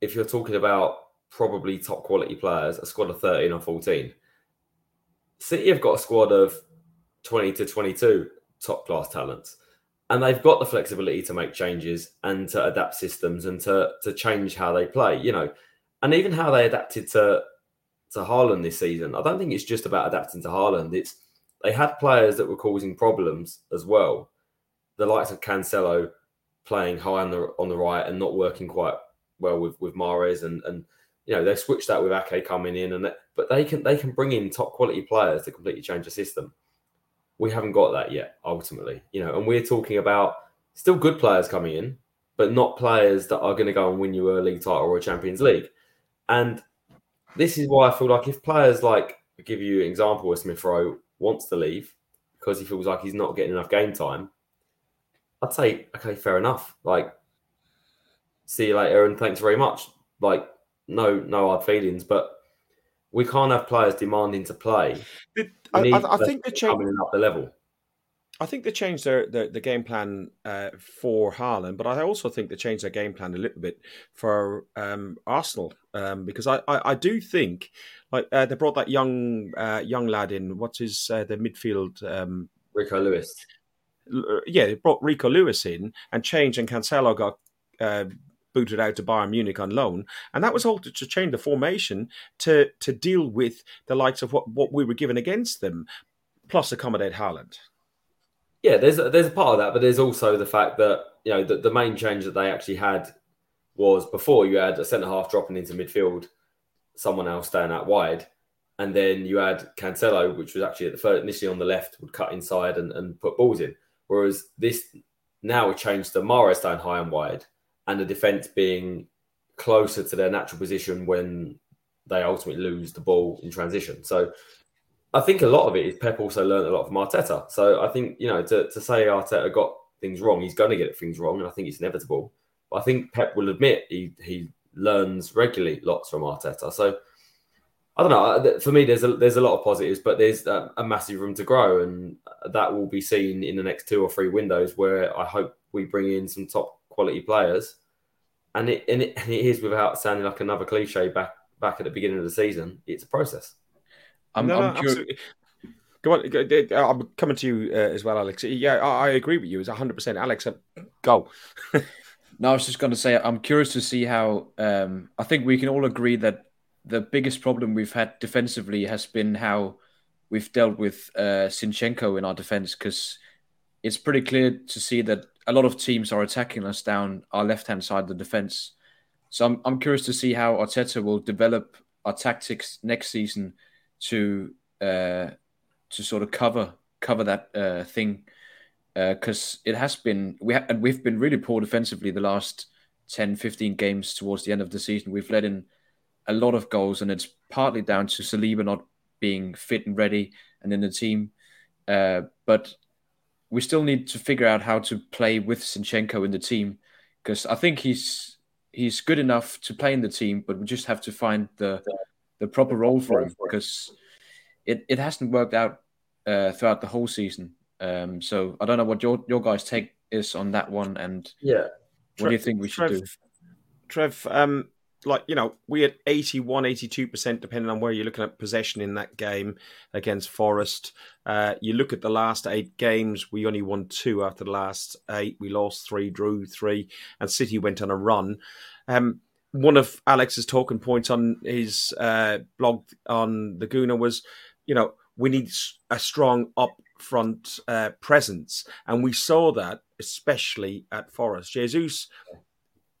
if you're talking about probably top quality players, a squad of 13 or 14. City have got a squad of 20 to 22 top class talents. And they've got the flexibility to make changes and to adapt systems and to, to change how they play, you know, and even how they adapted to to Haaland this season. I don't think it's just about adapting to Haaland. It's they had players that were causing problems as well. The likes of Cancelo playing high on the on the right and not working quite well with with Mahrez and and you know they switched that with Ake coming in and but they can they can bring in top quality players to completely change the system. We haven't got that yet ultimately, you know, and we're talking about still good players coming in, but not players that are going to go and win you a league title or a Champions League. And this is why I feel like if players like give you an example with Smith Rowe wants to leave because he feels like he's not getting enough game time, I'd say, okay, fair enough. Like, see you later and thanks very much. Like, no, no hard feelings, but we can't have players demanding to play.
I, I, I think
they're coming up the level.
I think they changed their, their, the game plan uh, for Haaland, but I also think they changed their game plan a little bit for um, Arsenal um, because I, I, I, do think like uh, they brought that young uh, young lad in. What's his uh, the midfield? Um,
Rico Lewis.
Uh, yeah, they brought Rico Lewis in and changed, and Cancelo got uh, booted out to Bayern Munich on loan, and that was all to, to change the formation to to deal with the likes of what, what we were given against them, plus accommodate Haaland
yeah, there's a, there's a part of that, but there's also the fact that you know the, the main change that they actually had was before you had a centre half dropping into midfield, someone else staying out wide, and then you had Cancelo, which was actually at the first, initially on the left, would cut inside and, and put balls in. Whereas this now changed to Mahrez staying high and wide, and the defence being closer to their natural position when they ultimately lose the ball in transition. So I think a lot of it is Pep also learned a lot from Arteta. So I think, you know, to, to say Arteta got things wrong, he's going to get things wrong. And I think it's inevitable. But I think Pep will admit he, he learns regularly lots from Arteta. So I don't know. For me, there's a, there's a lot of positives, but there's a, a massive room to grow. And that will be seen in the next two or three windows where I hope we bring in some top quality players. And it, and it, and it is without sounding like another cliche back back at the beginning of the season. It's a process.
I'm, no, I'm no, absolutely. Go on, I'm coming to you uh, as well, Alex. Yeah, I, I, agree with you. It's 100%. Alex, uh, go.
no, I was just going to say, I'm curious to see how. Um, I think we can all agree that the biggest problem we've had defensively has been how we've dealt with uh, Zinchenko in our defense because it's pretty clear to see that a lot of teams are attacking us down our left hand side of the defense. So I'm, I'm curious to see how Arteta will develop our tactics next season to uh, to sort of cover cover that uh, thing. Because uh, it has been we ha- and we've been really poor defensively the last 10 15 games towards the end of the season. We've let in a lot of goals and it's partly down to Saliba not being fit and ready and in the team. Uh, but we still need to figure out how to play with Zinchenko in the team because I think he's he's good enough to play in the team, but we just have to find the the proper role for him because it, it hasn't worked out uh, throughout the whole season. Um, so I don't know what your your guys' take is on that one, and
yeah,
what do you think we should
Trev,
do?
Trev, um, like you know we had 81 82% depending on where you're looking at possession in that game against forest. Uh, you look at the last eight games we only won two after the last eight. We lost three drew three and city went on a run. Um, one of alex's talking points on his uh, blog on the Gooner was you know we need a strong up front uh, presence. And we saw that especially at forest. Jesus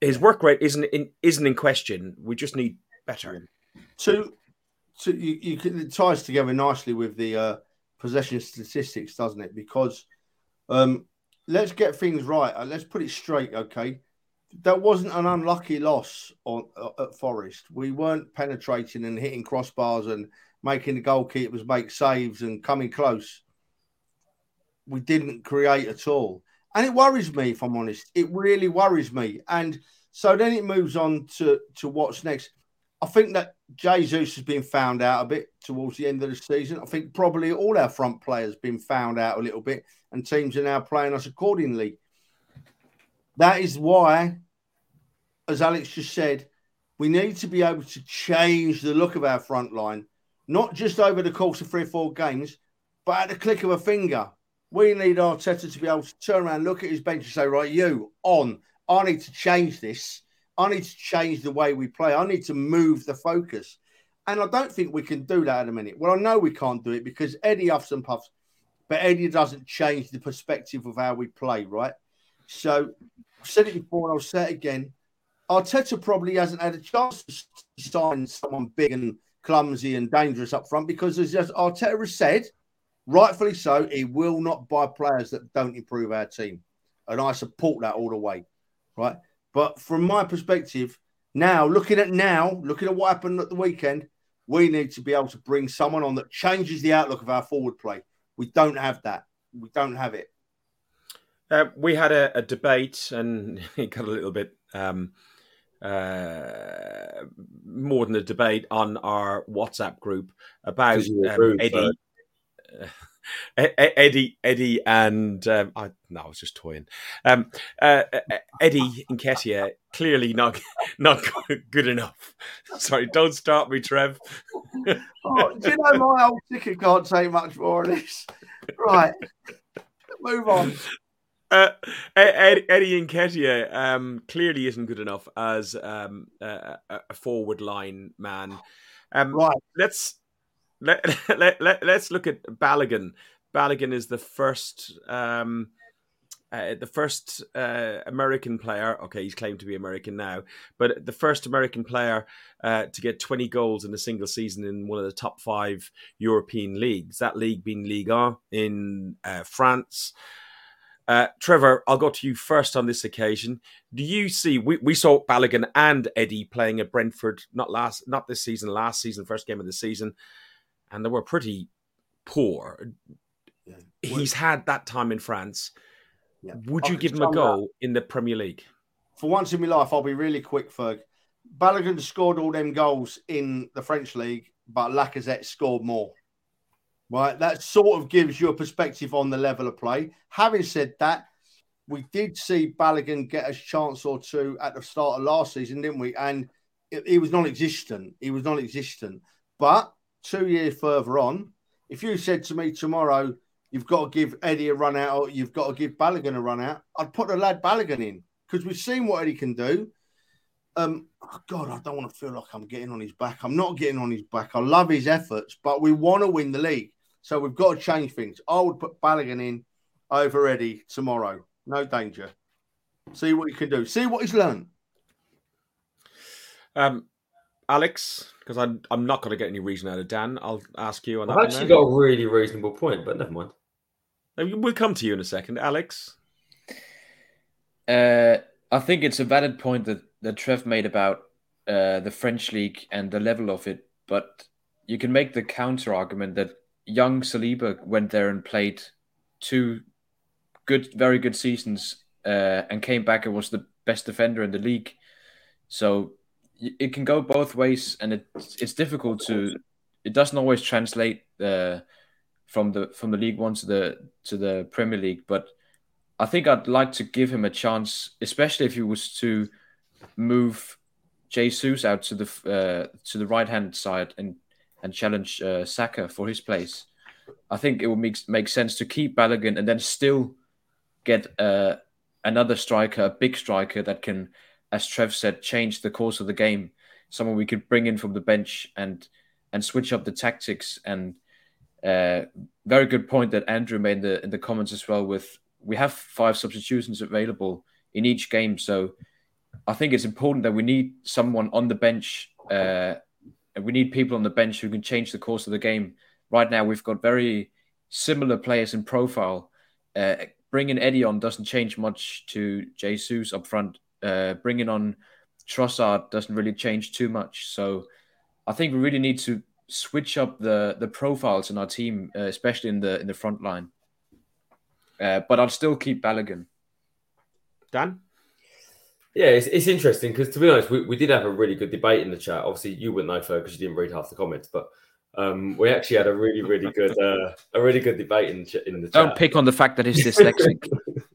his work rate isn't in, isn't in question. We just need better.
To, to you, you can, it ties together nicely with the uh, possession statistics, doesn't it? Because um, let's get things right. Uh, let's put it straight, okay? That wasn't an unlucky loss on uh, at Forest. We weren't penetrating and hitting crossbars and making the goalkeepers make saves and coming close. We didn't create at all. And it worries me, if I'm honest. It really worries me. And so then it moves on to, to what's next. I think that Jesus has been found out a bit towards the end of the season. I think probably all our front players been found out a little bit, and teams are now playing us accordingly. That is why, as Alex just said, we need to be able to change the look of our front line, not just over the course of three or four games, but at the click of a finger. We need Arteta to be able to turn around, look at his bench, and say, right, you on. I need to change this. I need to change the way we play. I need to move the focus. And I don't think we can do that in a minute. Well, I know we can't do it because Eddie huffs and puffs, but Eddie doesn't change the perspective of how we play, right? So I've said it before and I'll say it again. Arteta probably hasn't had a chance to sign someone big and clumsy and dangerous up front because, as Arteta has said, rightfully so, he will not buy players that don't improve our team. And I support that all the way. Right. But from my perspective, now looking at now, looking at what happened at the weekend, we need to be able to bring someone on that changes the outlook of our forward play. We don't have that. We don't have it.
Uh, we had a, a, debate, and it got a little bit um, uh, more than a debate on our WhatsApp group about um, Eddie. Eddie, Eddie, and um, I no, I was just toying. Um, uh, uh Eddie Nketiah clearly not not good enough. Sorry, don't start me, Trev.
oh, do you know my old ticket can't take much more of this? Right, move on.
Uh, Eddie, Eddie Nketiah um, clearly isn't good enough as um, a, a forward line man. Um, right. Let's let, let, let, us look at Balogun. Balogun is the first um, uh, the first uh, American player. Okay, he's claimed to be American now, but the first American player uh, to get 20 goals in a single season in one of the top five European leagues. That league being Ligue 1 in uh, France. Uh, Trevor, I'll go to you first on this occasion. Do you see we, we saw Balogun and Eddie playing at Brentford not last not this season, last season, first game of the season and they were pretty poor. Yeah. He's had that time in France. Yeah. Would you give him a go that. in the Premier League?
For once in my life, I'll be really quick, Ferg. Balogun scored all them goals in the French league, but Lacazette scored more. Right, that sort of gives you a perspective on the level of play. Having said that, we did see Balogun get a chance or two at the start of last season, didn't we? And he was non-existent. He was non-existent. But two years further on, if you said to me tomorrow, you've got to give Eddie a run out or you've got to give Balogun a run out, I'd put the lad Balogun in because we've seen what Eddie can do. Um, oh God, I don't want to feel like I'm getting on his back. I'm not getting on his back. I love his efforts, but we want to win the league. So we've got to change things. I would put Balogun in over Eddie tomorrow. No danger. See what he can do. See what he's learned.
Um, Alex, because I'm I'm not going to get any reason out of Dan. I'll ask you on that.
I've actually got a really reasonable point, but never mind.
We'll come to you in a second, Alex.
Uh, I think it's a valid point that that Trev made about uh, the French league and the level of it, but you can make the counter argument that young Saliba went there and played two good, very good seasons, uh, and came back and was the best defender in the league. So it can go both ways, and it, it's difficult to. It doesn't always translate uh, from the from the Ligue 1 to the to the Premier League, but I think I'd like to give him a chance, especially if he was to move Jesus out to the uh, to the right hand side and and challenge uh, Saka for his place. I think it would make make sense to keep Balogun and then still get uh, another striker, a big striker that can as Trev said, change the course of the game. Someone we could bring in from the bench and and switch up the tactics. And uh, very good point that Andrew made in the in the comments as well. With we have five substitutions available in each game, so I think it's important that we need someone on the bench. Uh, we need people on the bench who can change the course of the game. Right now, we've got very similar players in profile. Uh, bringing Eddie on doesn't change much to Jesus up front uh, bringing on Trossard doesn't really change too much. So I think we really need to switch up the the profiles in our team, uh, especially in the in the front line. Uh, but I'll still keep Balogun.
Dan.
Yeah, it's, it's interesting because to be honest, we, we did have a really good debate in the chat. Obviously, you wouldn't know for because you didn't read half the comments, but um, we actually had a really, really good, uh, a really good debate in, in the chat.
Don't pick on the fact that he's dyslexic.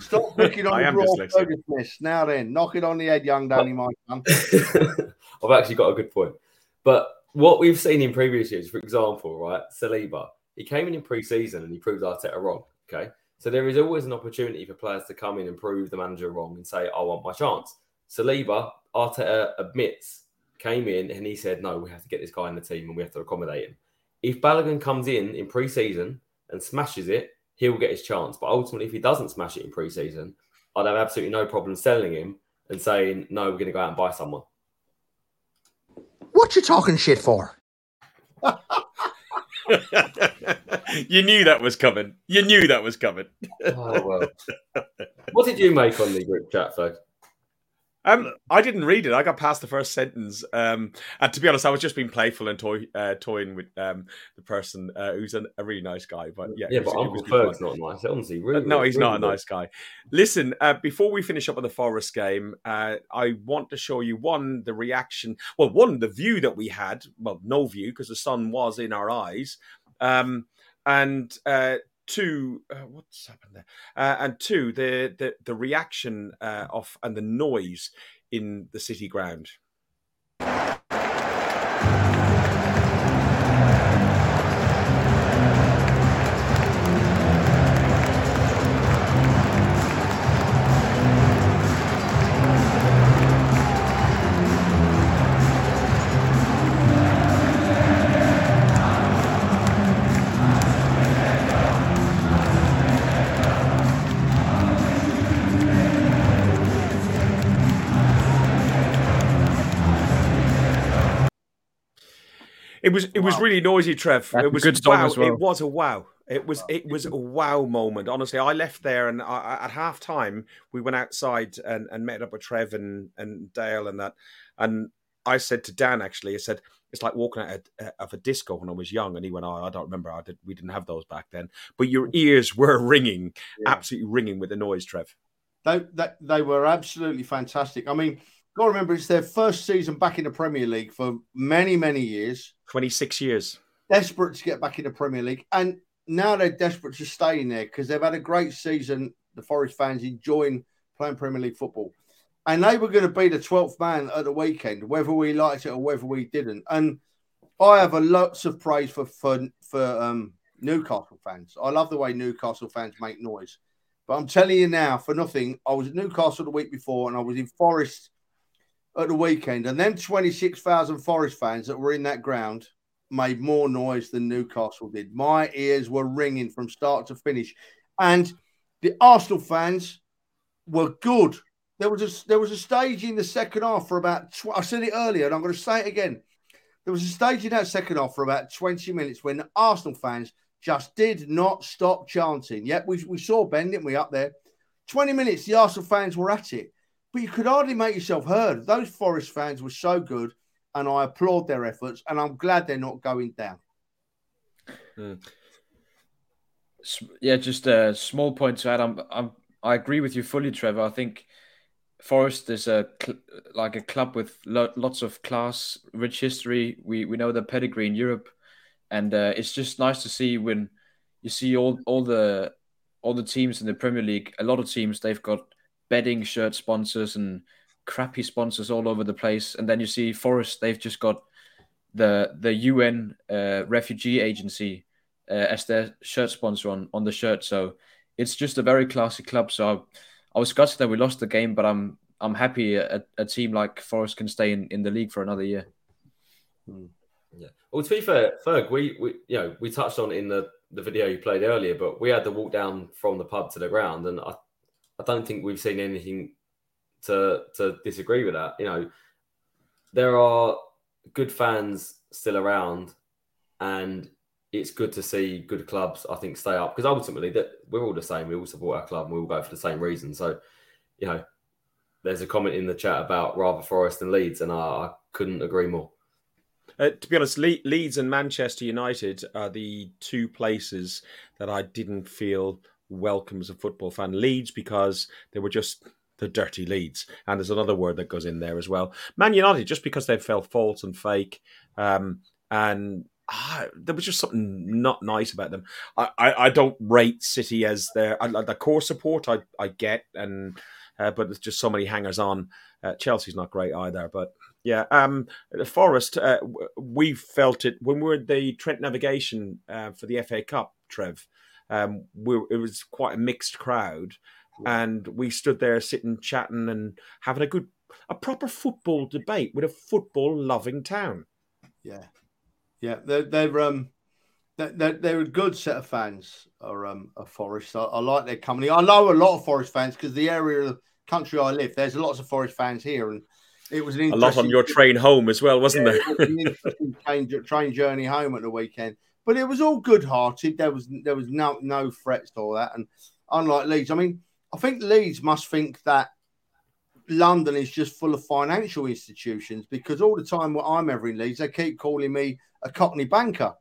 Stop picking on raw Fergus Now then, knock it on the head, young Danny, my son.
I've actually got a good point. But what we've seen in previous years, for example, right, Saliba, he came in in pre-season and he proved Arteta wrong. Okay, so there is always an opportunity for players to come in and prove the manager wrong and say, "I want my chance." Saliba, Arteta admits, came in and he said, "No, we have to get this guy in the team and we have to accommodate him." If Balogun comes in in pre-season and smashes it, he'll get his chance. But ultimately, if he doesn't smash it in preseason, I'd have absolutely no problem selling him and saying, no, we're going to go out and buy someone.
What you talking shit for?
you knew that was coming. You knew that was coming.
oh, well. What did you make on the group chat, folks?
Um, I didn't read it. I got past the first sentence. Um, and to be honest, I was just being playful and toy, uh, toying with um, the person uh, who's an, a really nice guy. But yeah,
yeah, but Uncle Ferg's not nice. Honestly, really,
no, he's
really
not a nice guy. Listen, uh, before we finish up on the Forest game, uh, I want to show you one the reaction. Well, one the view that we had. Well, no view because the sun was in our eyes. Um, and uh, two uh, what's happened there? Uh, and two the the, the reaction uh, of and the noise in the city ground It was it was really noisy, Trev.
That's
it was
good
wow.
as well.
It was a wow. It was it was a wow moment. Honestly, I left there and I, at half time we went outside and, and met up with Trev and, and Dale and that. And I said to Dan actually, I said it's like walking out of, uh, of a disco when I was young. And he went, "Oh, I don't remember. I did. We didn't have those back then." But your ears were ringing,
Yeah.
absolutely ringing with the noise, Trev.
They, they, they were absolutely fantastic. I mean, got to remember, it's their first season back in the Premier League for many, many years.
Twenty six years.
Desperate to get back in the Premier League. And now they're desperate to stay in there because they've had a great season. The Forest fans enjoying playing Premier League football. And they were going to be the 12th man at the weekend, whether we liked it or whether we didn't. And I have a lots of praise for for for um, Newcastle fans. I love the way Newcastle fans make noise. But I'm telling you now, for nothing, I was at Newcastle the week before, and I was in Forest at the weekend, and them 26,000 Forest fans that were in that ground made more noise than Newcastle did. My ears were ringing from start to finish, and the Arsenal fans were good. There was a there was a stage in the second half for about. Tw- I said it earlier, and I'm going to say it again. There was a stage in that second half for about 20 minutes when the Arsenal fans just did not stop chanting. Yep, we, we saw Ben, didn't we, up there? 20 minutes, the Arsenal fans were at it but you could hardly make yourself heard. Those Forest fans were so good, and I applaud their efforts, and I'm glad they're not going down.
Mm. Yeah, just a small point to add. I'm, I'm, I agree with you fully, Trevor. I think Forest is a like a club with lo- lots of class, rich history. We we know the pedigree in Europe, and uh, it's just nice to see when you see all all the all the teams in the Premier League. A lot of teams they've got bedding shirt sponsors and crappy sponsors all over the place. And then you see Forest, they've just got the the UN uh, refugee agency uh, as their shirt sponsor on on the shirt. So it's just a very classy club. So I, I was gutted that we lost the game, but I'm I'm happy a, a team like Forest can stay in, in the league for another year.
Hmm. Yeah. Well, to be fair, Ferg, we, we you know we touched on in the the video you played earlier, but we had to walk down from the pub to the ground, and I I don't think we've seen anything to to disagree with that. You know, there are good fans still around, and it's good to see good clubs. I think stay up because ultimately that we're all the same. We all support our club, and we all go for the same reason. So, you know, there's a comment in the chat about rather Forest and Leeds, and I, I couldn't agree more.
Uh, to be honest, Le- Leeds and Manchester United are the two places that I didn't feel welcome as a football fan. Leeds because they were just the dirty Leeds, and there's another word that goes in there as well. Man United just because they felt false and fake, um, and ah, there was just something not nice about them. I, I, I don't rate City as their I, the core support. I, I get and uh, but there's just so many hangers on. Uh, Chelsea's not great either, but yeah, um, Forest. Uh, we felt it when we were the Trent Navigation uh, for the FA Cup. Trev, um, we, it was quite a mixed crowd, and we stood there sitting, chatting, and having a good, a proper football debate with a football loving town.
Yeah, yeah, they're they're um. They're, they're a good set of fans, or um, a Forest. I, I like their company. I know a lot of Forest fans because the area of the country I live, there's lots of Forest fans here, and it was an
a lot on your train home as well, wasn't yeah, there?
was train, train journey home at the weekend. But it was all good-hearted. There was there was no no threats to all that. And unlike Leeds, I mean, I think Leeds must think that London is just full of financial institutions because all the time when I'm ever in Leeds, they keep calling me a Cockney banker.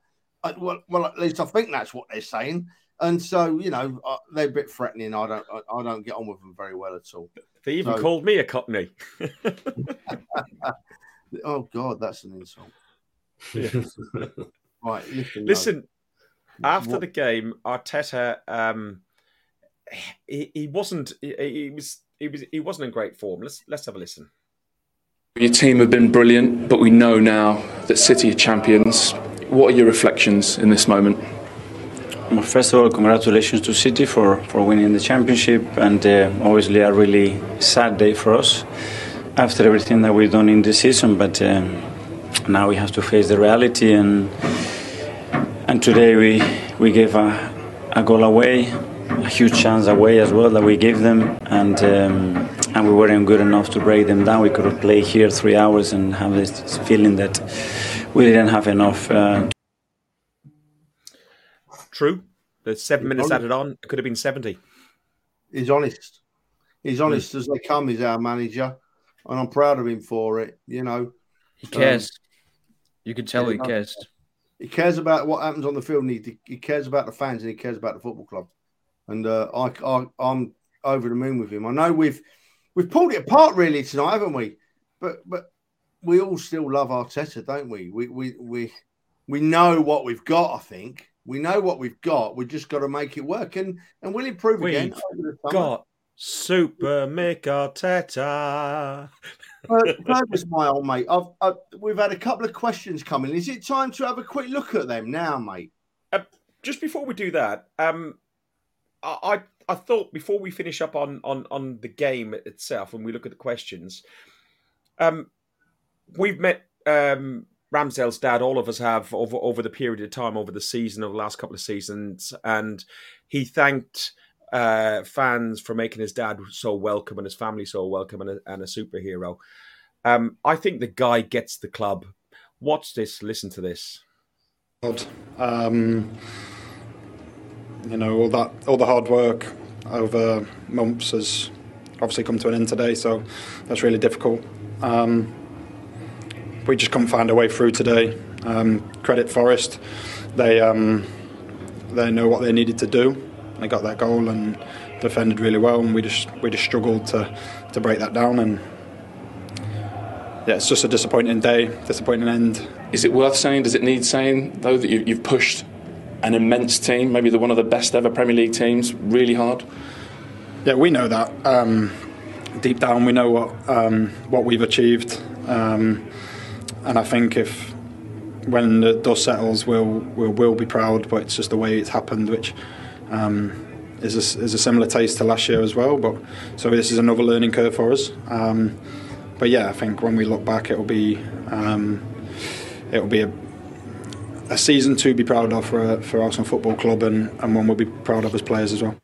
Uh, well, well, at least I think that's what they're saying. And so, you know, uh, they're a bit threatening. I don't, I, I, don't get on with them very well at all.
They even so, called me a Cockney.
oh God, that's an insult.
Yeah. Right, listen. listen after what? the game, Arteta, um, he, he wasn't. He, he, was. He was. He wasn't in great form. Let's let's have a listen.
Your team have been brilliant, but we know now that City are champions. What are your reflections in this moment?
Well, first of all, congratulations to City for, for winning the championship, and uh, obviously a really sad day for us after everything that we've done in this season. But um, now we have to face the reality and and today we we gave a, a goal away, a huge chance away as well that we gave them, and um, and we weren't good enough to break them down. We could have played here three hours and have this feeling that we didn't have enough. Uh...
True. The seven minutes added on, it could have been seventy.
He's honest. He's honest mm. as they come. He's our manager, and I'm proud of him for it. You know,
he cares. Um, you can tell yeah, he cares.
He cares about what happens on the field. And he, he cares about the fans and he cares about the football club. And uh, I, I, I'm over the moon with him. I know we've we've pulled it apart really tonight, haven't we? But but we all still love Arteta, don't we? We we we we know what we've got. I think we know what we've got. We've just got to make it work, and and we'll improve
we've
again.
Got Super Mick Arteta.
Fergus, my old mate. I've, I've, we've had a couple of questions coming. Is it time to have a quick look at them now, mate?
Uh, just before we do that, um, I, I I thought before we finish up on on on the game itself, when we look at the questions, um, we've met um Ramsdale's dad. All of us have over over the period of time over the season, over the last couple of seasons, and he thanked uh, fans for making his dad so welcome and his family so welcome and a, and a superhero. Um, I think the guy gets the club. Watch this. Listen to this.
Um, you know, all that, all the hard work over months has obviously come to an end today. So that's really difficult. Um, we just couldn't find a way through today. Um, credit Forest, they um, they know what they needed to do. They got that goal and defended really well, and we just we just struggled to to break that down. And yeah, it's just a disappointing day, disappointing end.
Is it worth saying? Does it need saying though that you, you've pushed an immense team, maybe the one of the best ever Premier League teams, really hard?
Yeah, we know that. Um, deep down, we know what um, what we've achieved, um, and I think if when the dust settles, we'll we'll, we'll be proud. But it's just the way it's happened, which um, is a, is a similar taste to last year as well. But so this is another learning curve for us. Um, but yeah, I think when we look back, it'll be um, it'll be a, a season to be proud of for for Arsenal Football Club, and, and one we'll be proud of as players as well.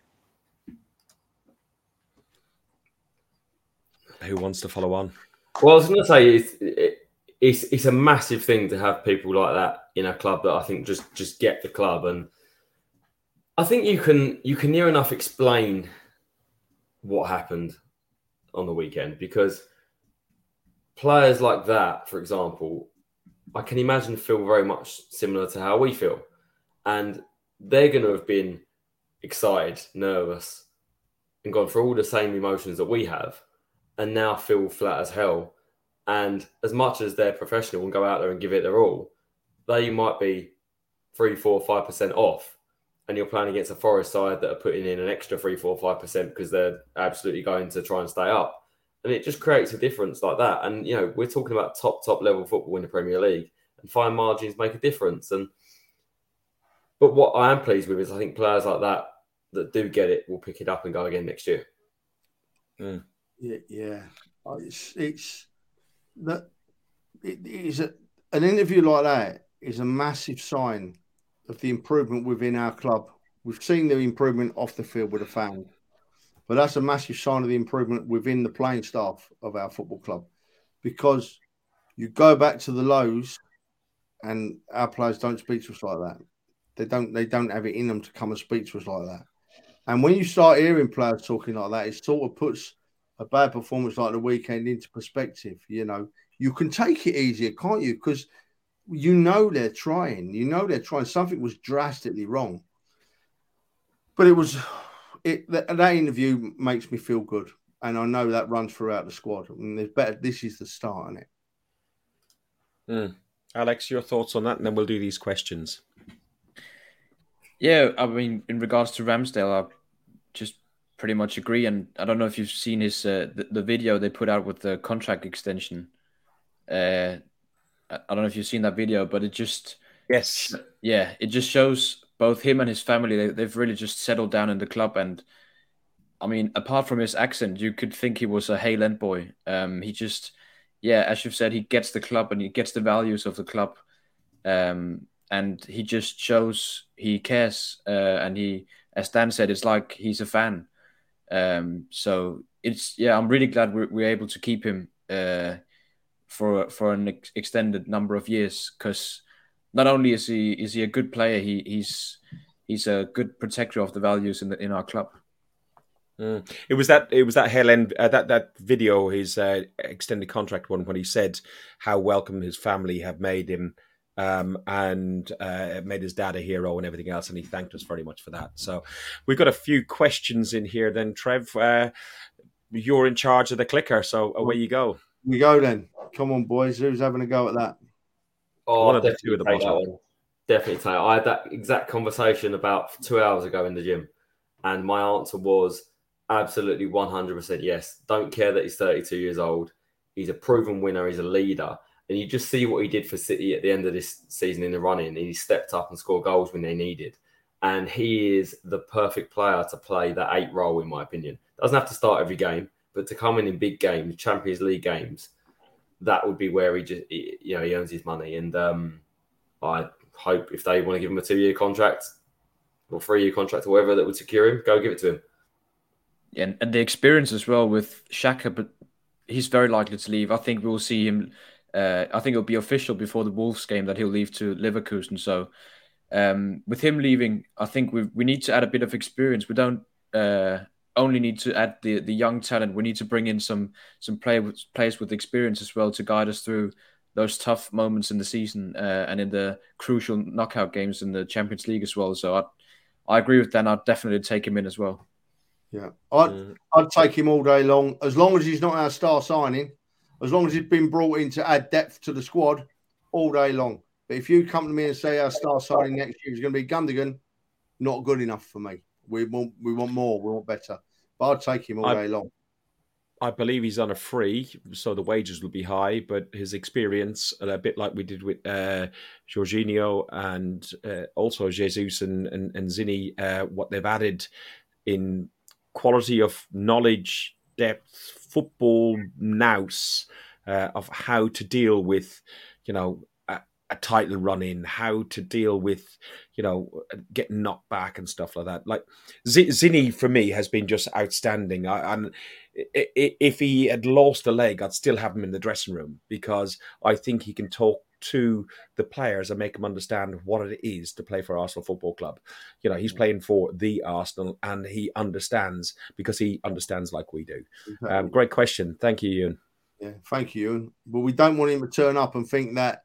Who wants to follow on?
Well, I was going to say it's, it's it's a massive thing to have people like that in a club that I think just just get the club, and I think you can you can near enough explain what happened on the weekend because players like that, for example, I can imagine feel very much similar to how we feel, and they're going to have been excited, nervous, and gone through all the same emotions that we have, and now feel flat as hell and as much as they're professional and go out there and give it their all, they might be three, four, five percent off. And you're playing against a Forest side that are putting in an extra three, four, five percent because they're absolutely going to try and stay up. And it just creates a difference like that. And you know, we're talking about top, top level football in the Premier League, and fine margins make a difference. And but what I am pleased with is I think players like that that do get it will pick it up and go again next year.
Mm.
Yeah, yeah. It's it's that it is a, an interview like that is a massive sign of the improvement within our club. We've seen the improvement off the field with the fans, but that's a massive sign of the improvement within the playing staff of our football club because you go back to the lows and our players don't speak to us like that. They don't they don't have it in them to come and speak to us like that. And when you start hearing players talking like that, it sort of puts a bad performance like the weekend into perspective. You know, you can take it easier, can't you? Because you know they're trying. You know they're trying. Something was drastically wrong, but it was. It that, that interview makes me feel good, and I know that runs throughout the squad. And there's better. This is the start, is it?
Mm. Alex, your thoughts on that, and then we'll do these questions.
Yeah, I mean, in regards to Ramsdale, I just pretty much agree. And I don't know if you've seen his uh, the, the video they put out with the contract extension. Uh, I don't know if you've seen that video, but it just
yes,
yeah, it just shows both him and his family. They, they've really just settled down in the club, and I mean, apart from his accent, you could think he was a Hale End boy. Um, he just, yeah, as you've said, he gets the club and he gets the values of the club, um, and he just shows he cares. Uh, and he, as Dan said, it's like he's a fan. Um, so it's yeah, I'm really glad we're, we're able to keep him uh, for for an ex- extended number of years because not only is he is he a good player, he he's he's a good protector of the values in the, in our club.
Mm. It was that it was that Helen uh, that that video his uh, extended contract one when he said how welcome his family have made him um, and uh, made his dad a hero and everything else. And he thanked us very much for that. So we've got a few questions in here. Then Trev, uh, you're in charge of the clicker, so away you go.
We go then. Come on, boys. Who's having a go at that?
Oh,
One of the
definitely
two at the
take
bottom.
that one. Definitely take. I had that exact conversation about two hours ago in the gym, and my answer was absolutely 100% yes. Don't care that he's 32 years old. He's a proven winner. He's a leader. And you just see what he did for City at the end of this season in the running. He stepped up and scored goals when they needed. And he is the perfect player to play that eight role, in my opinion. Doesn't have to start every game, but to come in in big games, Champions League games, that would be where he just, you know, he earns his money. And um, I hope if they want to give him a two year contract or three year contract or whatever that would secure him, go give it to him.
Yeah, and, and the experience as well with Xhaka, but he's very likely to leave. I think we'll see him. Uh, I think it'll be official before the Wolves game that he'll leave to Leverkusen. So, um, with him leaving, I think we we need to add a bit of experience. We don't uh, only need to add the the young talent. We need to bring in some some play, players with experience as well to guide us through those tough moments in the season uh, and in the crucial knockout games in the Champions League as well. So I I agree with Dan. I'd definitely take him in as well.
Yeah, I'd, mm. I'd take him all day long as long as he's not our star signing, as long as he's been brought in to add depth to the squad all day long. But if you come to me and say our star signing next year is going to be Gundogan, not good enough for me. We want we want more, we want better. But I'd take him all I, day long.
I believe he's on a free, so the wages will be high, but his experience, a bit like we did with uh, Jorginho and uh, also Jesus and, and, and Zinni, uh, what they've added in quality of knowledge, depth, football nous uh, of how to deal with, you know, a, title run in, how to deal with, you know, getting knocked back and stuff like that. Like Z- Zinni for me has been just outstanding. I, and if he had lost a leg, I'd still have him in the dressing room because I think he can talk to the players and make them understand what it is to play for Arsenal Football Club. You know, he's mm. playing for the Arsenal and he understands because he understands like we do. Exactly. Um, great question. Thank you, Ewan.
Yeah, thank you, Ewan. But we don't want him to turn up and think that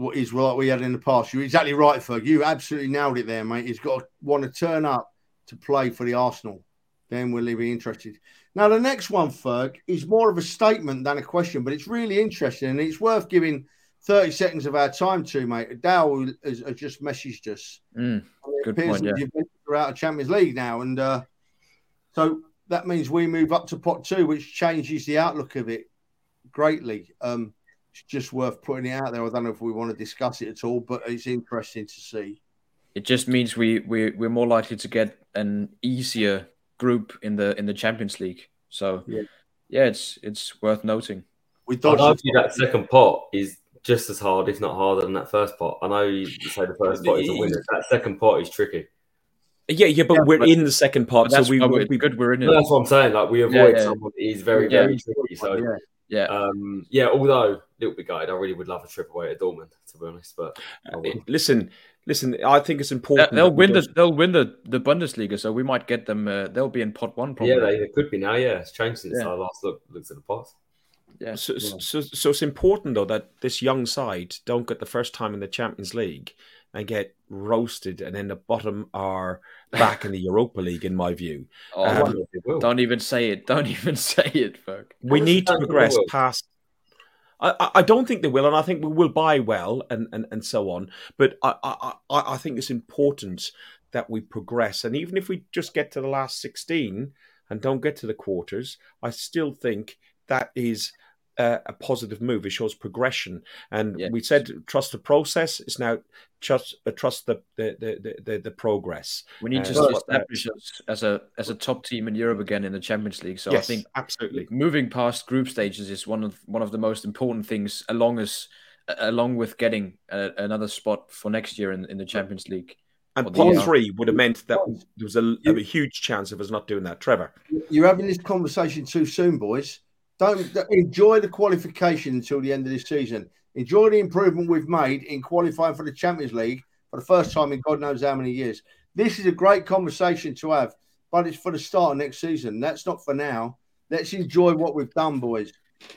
what is like we had in the past. You're exactly right, Ferg. You absolutely nailed it there, mate. He's got to want to turn up to play for the Arsenal. Then we'll be interested. Now, the next one, Ferg, is more of a statement than a question, but it's really interesting and it's worth giving 30 seconds of our time to, mate. Dow has, has just messaged us.
Mm, good point, yeah.
We're out of Champions League now. And uh, so that means we move up to pot two, which changes the outlook of it greatly. Um, it's just worth putting it out there. I don't know if we want to discuss it at all, but it's interesting to see.
It just means we, we, we're more likely to get an easier group in the in the Champions League. So yeah, yeah it's it's worth noting.
We thought that second pot is just as hard, if not harder, than that first pot. I know you say the first pot is a winner. That second pot is tricky.
Yeah, yeah, but yeah, we're but, in the second pot, so we
would be good. We're in it.
that's what I'm saying. Like we avoid yeah, yeah. someone that is very, very tricky. So
yeah, yeah,
um, yeah. Although a little bit gutted, I really would love a trip away at Dortmund, to be honest. But
uh, listen, listen. I think it's important.
They'll win the they'll win the, the Bundesliga, so we might get them. Uh, they'll be in pot one. Probably.
Yeah, they, they could be now. Yeah, it's changed since I last looked looked at the pots.
Yeah. So, yeah. so, so it's important though that this young side don't get the first time in the Champions League and get roasted and then the bottom are back in the Europa League, in my view.
Oh, um, don't even say it. Don't even say it, fuck.
We need to progress past. I, I don't think they will, and I think we will buy well and, and, and so on. But I, I, I think it's important that we progress. And even if we just get to the last 16 and don't get to the quarters, I still think that is a, a positive move. It shows progression, and yes. we said trust the process. It's now trust uh, trust the the, the the, the progress.
We need uh, to establish us as a as a top team in Europe again in the Champions League. So
yes,
I think
absolutely
moving past group stages is one of one of the most important things, along as along with getting a, another spot for next year in, in the Champions League.
And pot three would have meant that there was a, a, huge chance of us not doing that. Trevor,
you're having this conversation too soon, boys. Don't enjoy the qualification until the end of this season. Enjoy the improvement we've made in qualifying for the Champions League for the first time in God knows how many years. This is a great conversation to have, but it's for the start of next season. That's not for now. Let's enjoy what we've done, boys.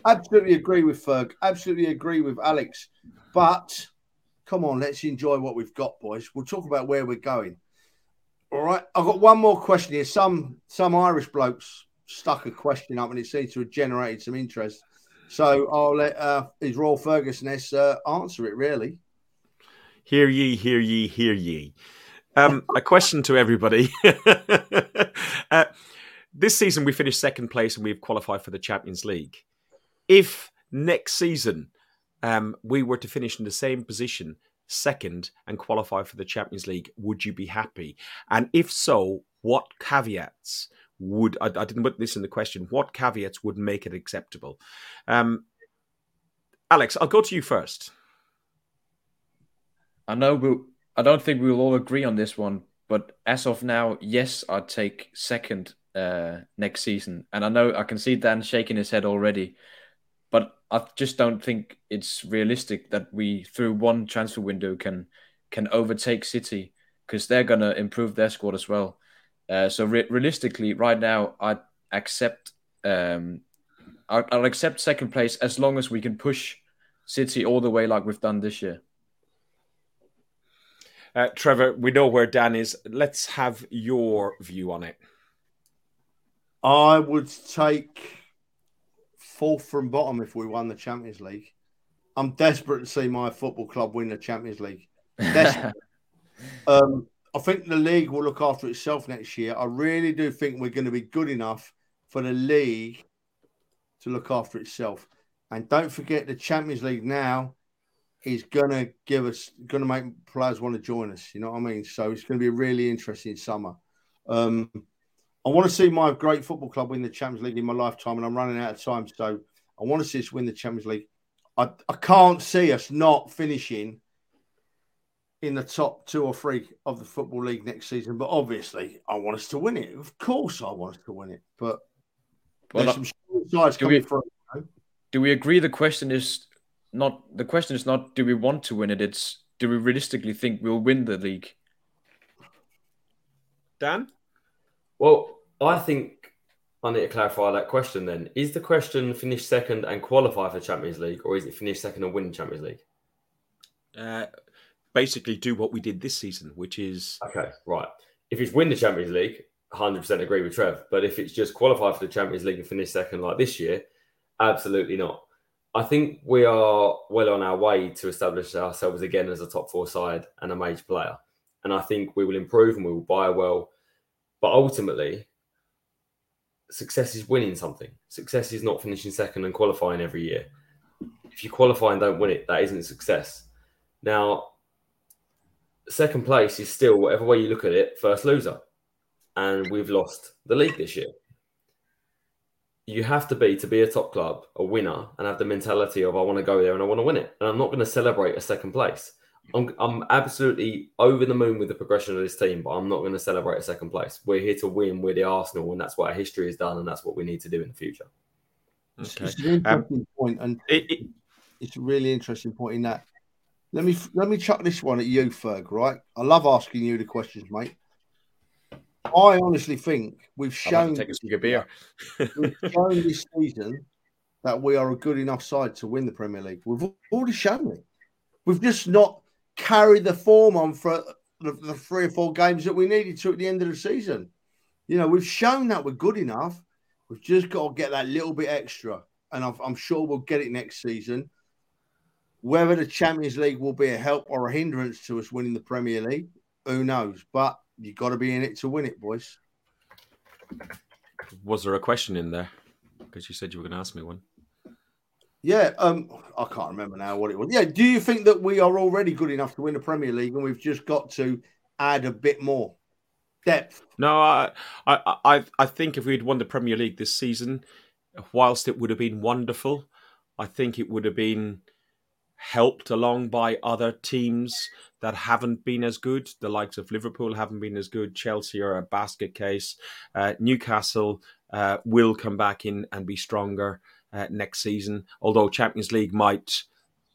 Absolutely agree with Ferg. Absolutely agree with Alex. But come on, let's enjoy what we've got, boys. We'll talk about where we're going. All right. I've got one more question here. Some some Irish blokes stuck a question up and it seems to have generated some interest. So I'll let uh, his Royal Fergusoness uh, answer it, really.
Hear ye, hear ye, hear ye. Um, a question to everybody. uh, this season we finished second place and we've qualified for the Champions League. If next season um, we were to finish in the same position, second, and qualify for the Champions League, would you be happy? And if so, what caveats would I, I didn't put this in the question? What caveats would make it acceptable? Um, Alex, I'll go to you first.
I know we'll I don't think we'll all agree on this one, but as of now, yes, I'd take second uh, next season. And I know I can see Dan shaking his head already, but I just don't think it's realistic that we through one transfer window can can overtake City because they're gonna improve their squad as well. Uh, so re- realistically, right now, I'd accept um, I'll, I'll accept second place as long as we can push City all the way like we've done this year.
Uh, Trevor, we know where Dan is. Let's have your view on it.
I would take fourth from bottom if we won the Champions League. I'm desperate to see my football club win the Champions League. um, I think the league will look after itself next year. I really do think we're going to be good enough for the league to look after itself. And don't forget the Champions League now is going to give us, going to make players want to join us. You know what I mean? So it's going to be a really interesting summer. Um, I want to see my great football club win the Champions League in my lifetime, and I'm running out of time. So I want to see us win the Champions League. I, I can't see us not finishing in the top two or three of the Football League next season. But obviously, I want us to win it. Of course, I want us to win it. But well, there's some sides coming we, through. You know?
Do we agree the question is not the question is not do we want to win it? It's do we realistically think we'll win the league?
Dan?
Well, I think I need to clarify that question then. Is the question finish second and qualify for Champions League, or is it finish second and win Champions League?
Uh, basically, do what we did this season, which is.
Okay, right. If it's win the Champions League, 100% agree with Trev. But if it's just qualify for the Champions League and finish second like this year, absolutely not. I think we are well on our way to establish ourselves again as a top four side and a major player. And I think we will improve and we will buy well but ultimately, success is winning something. Success is not finishing second and qualifying every year. If you qualify and don't win it, that isn't success. Now, second place is still, whatever way you look at it, first loser. And we've lost the league this year. You have to be, to be a top club, a winner, and have the mentality of, I want to go there and I want to win it. And I'm not going to celebrate a second place. I'm, I'm absolutely over the moon with the progression of this team, but I'm not going to celebrate a second place. We're here to win. We're the Arsenal, and that's what our history has done, and that's what we need to do in the future.
Okay. It's, an um, interesting um, point, and it, it, it's a really interesting point in that. Let me let me chuck this one at you, Ferg. Right, I love asking you the questions, mate. I honestly think we've shown
take a beer.
we've shown this season that we are a good enough side to win the Premier League. We've already shown it. We've just not carried the form on for the, the three or four games that we needed to at the end of the season. You know, we've shown that we're good enough. We've just got to get that little bit extra, and I'm, I'm sure we'll get it next season. Whether the Champions League will be a help or a hindrance to us winning the Premier League, who knows? But you've got to be in it to win it, boys.
Was there a question in there? Because you said you were going to ask me one.
Yeah, um, I can't remember now what it was. Yeah, do you think that we are already good enough to win the Premier League, and we've just got to add a bit more depth?
No, I, I, I think if we'd won the Premier League this season, whilst it would have been wonderful, I think it would have been helped along by other teams that haven't been as good. The likes of Liverpool haven't been as good. Chelsea are a basket case. Uh, Newcastle uh, will come back in and be stronger uh, next season. Although Champions League might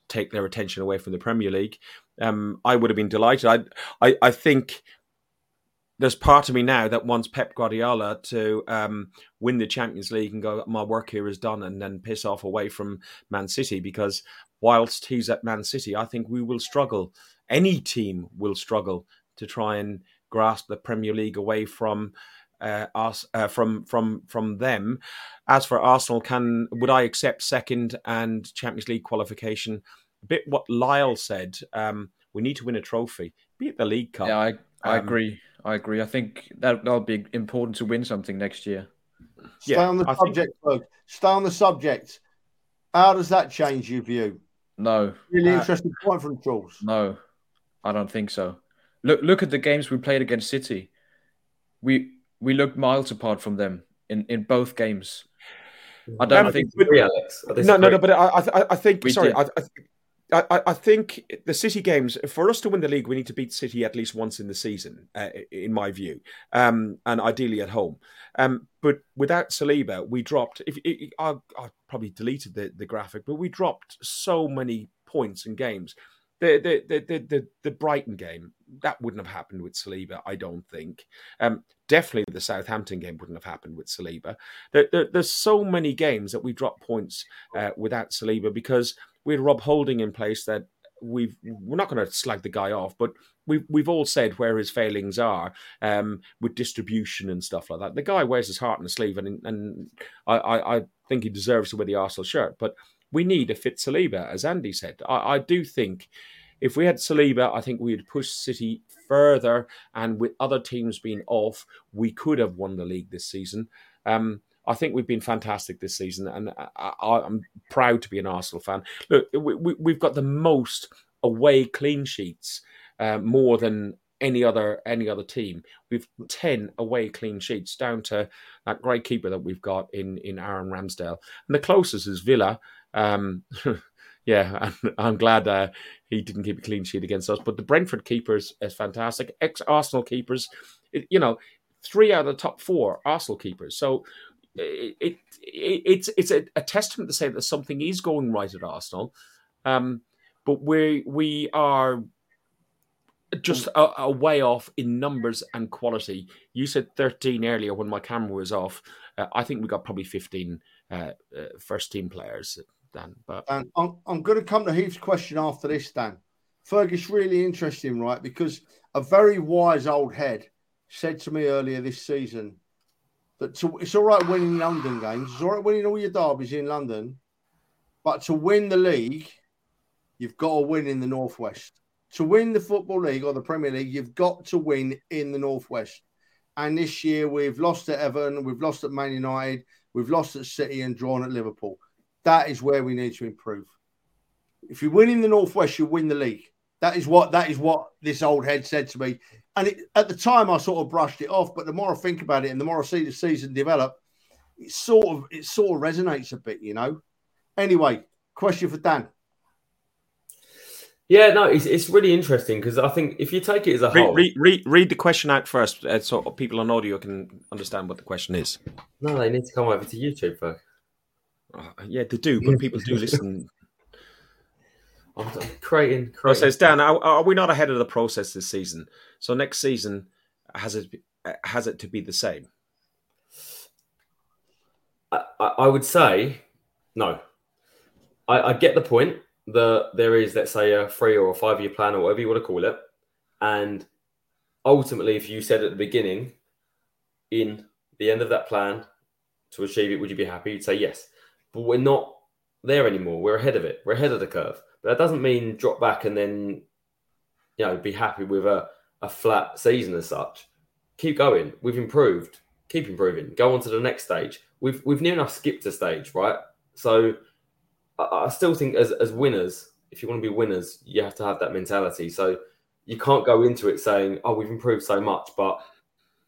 take their attention away from the Premier League, um, I would have been delighted. I, I, I think there's part of me now that wants Pep Guardiola to um, win the Champions League and go, my work here is done, and then piss off away from Man City. Because whilst he's at Man City, I think we will struggle. Any team will struggle to try and grasp the Premier League away from uh, us uh, from from from them. As for Arsenal, can would I accept second and Champions League qualification? A bit what Lyle said. Um, we need to win a trophy, be it the League Cup.
Yeah, I, I um, agree. I agree. I think that that'll be important to win something next year.
Stay yeah, on the I subject, think... Stay on the subject. How does that change your view?
No.
Really uh, interesting point from Charles.
No, I don't think so. Look, look at the games we played against City. We we looked miles apart from them in, in both games. I don't um, think.
But, no, no, no. But I, I, I think. We sorry, I, I, I, I, think the City games, for us to win the league, we need to beat City at least once in the season, uh, in my view, um, and ideally at home. Um, but without Saliba, we dropped. If, if I, I, probably deleted the, the graphic, but we dropped so many points in games. The the, the the the Brighton game that wouldn't have happened with Saliba, I don't think. Um, definitely the Southampton game wouldn't have happened with Saliba. There, there, there's so many games that we drop points uh, without Saliba because we had Rob Holding in place that we've we're not going to slag the guy off, but we've we've all said where his failings are um, with distribution and stuff like that. The guy wears his heart on his sleeve, and and I, I, think he deserves to wear the Arsenal shirt. But we need a fit Saliba, as Andy said. I, I do think if we had Saliba, I think we'd push City further, and with other teams being off, we could have won the league this season. Um, I think we've been fantastic this season, and I, am proud to be an Arsenal fan. Look, we, have got the most away clean sheets, uh, more than any other any other team. We've ten away clean sheets, down to that great keeper that we've got in in Aaron Ramsdale, and the closest is Villa. Um, yeah, I'm glad uh, he didn't keep a clean sheet against us. But the Brentford keepers is fantastic. Ex Arsenal keepers, you know, three out of the top four Arsenal keepers. So it, it, it's it's a, a, testament to say that something is going right at Arsenal, um, but we we are just a, a, way off in numbers and quality. You said thirteen earlier when my camera was off. Uh, I think we got probably fifteen uh, uh, first team players. Dan, but
I'm, I'm going to come to Heath's question after this, Dan. Fergus, really interesting, right? Because a very wise old head said to me earlier this season that to, it's all right winning London games, it's all right winning all your derbies in London, but to win the league, you've got to win in the Northwest. To win the Football League or the Premier League, you've got to win in the Northwest. And this year, we've lost at Everton, we've lost at Man United, we've lost at City, and drawn at Liverpool. That is where we need to improve. If you win in the Northwest, you win the league. That is what that is what this old head said to me and it, at the time, I sort of brushed it off. But the more I think about it, and the more I see the season develop, it sort of it sort of resonates a bit, you know. Anyway, question for Dan.
Yeah, no, it's, it's really interesting because I think if you take it as a
read,
whole,
read, read, read the question out first, uh, so people on audio can understand what the question is.
No, they need to come over to YouTube, though.
Uh, yeah, they do, but people do listen
I'm creating.
creating. says Dan, are, are, we not ahead of the process this season? So next season has it has it to be the same?
I, I would say no. I, I get the point that there is, let's say, a three or a five year plan or whatever you want to call it, and ultimately, if you said at the beginning, in the end of that plan to achieve it, would you be happy? You'd say yes. But we're not there anymore. We're ahead of it. We're ahead of the curve. But that doesn't mean drop back and then, you know, be happy with a, a flat season as such. Keep going. We've improved. Keep improving. Go on to the next stage. We've we've near enough skipped a stage, right? So I, I still think as as winners, if you want to be winners, you have to have that mentality. So you can't go into it saying, "Oh, we've improved so much," but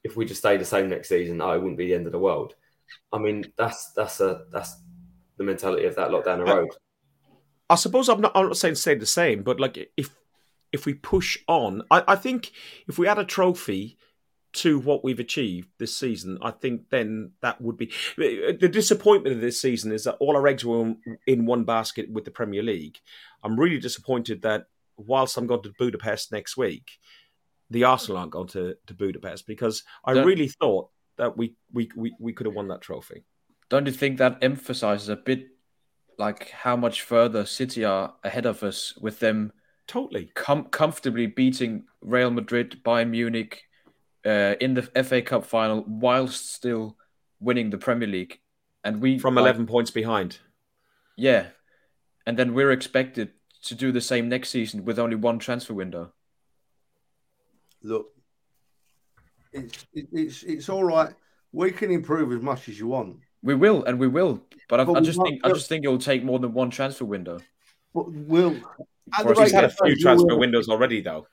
if we just stay the same next season, oh, it wouldn't be the end of the world. I mean, that's that's a that's the mentality of that lot down the uh, road.
I suppose I'm not. I'm not saying stay the same, but like if if we push on, I, I think if we add a trophy to what we've achieved this season, I think then that would be the disappointment of this season is that all our eggs were in one basket with the Premier League. I'm really disappointed that whilst I'm going to Budapest next week, the Arsenal aren't going to, to Budapest because I Don't, really thought that we, we, we, we could have won that trophy.
Don't you think that emphasizes a bit like how much further City are ahead of us with them
totally
com- comfortably beating Real Madrid, Bayern Munich uh, in the FA Cup final whilst still winning the Premier League, and we
from eleven points behind.
Yeah, and then we're expected to do the same next season with only one transfer window.
Look, it's it's it's all right we can improve as much as you want.
We will, and we will. But I,
But
I
we
just
might-
think I just think it'll take more than one transfer window.
But we'll. The
he's had a few transfer windows already, though.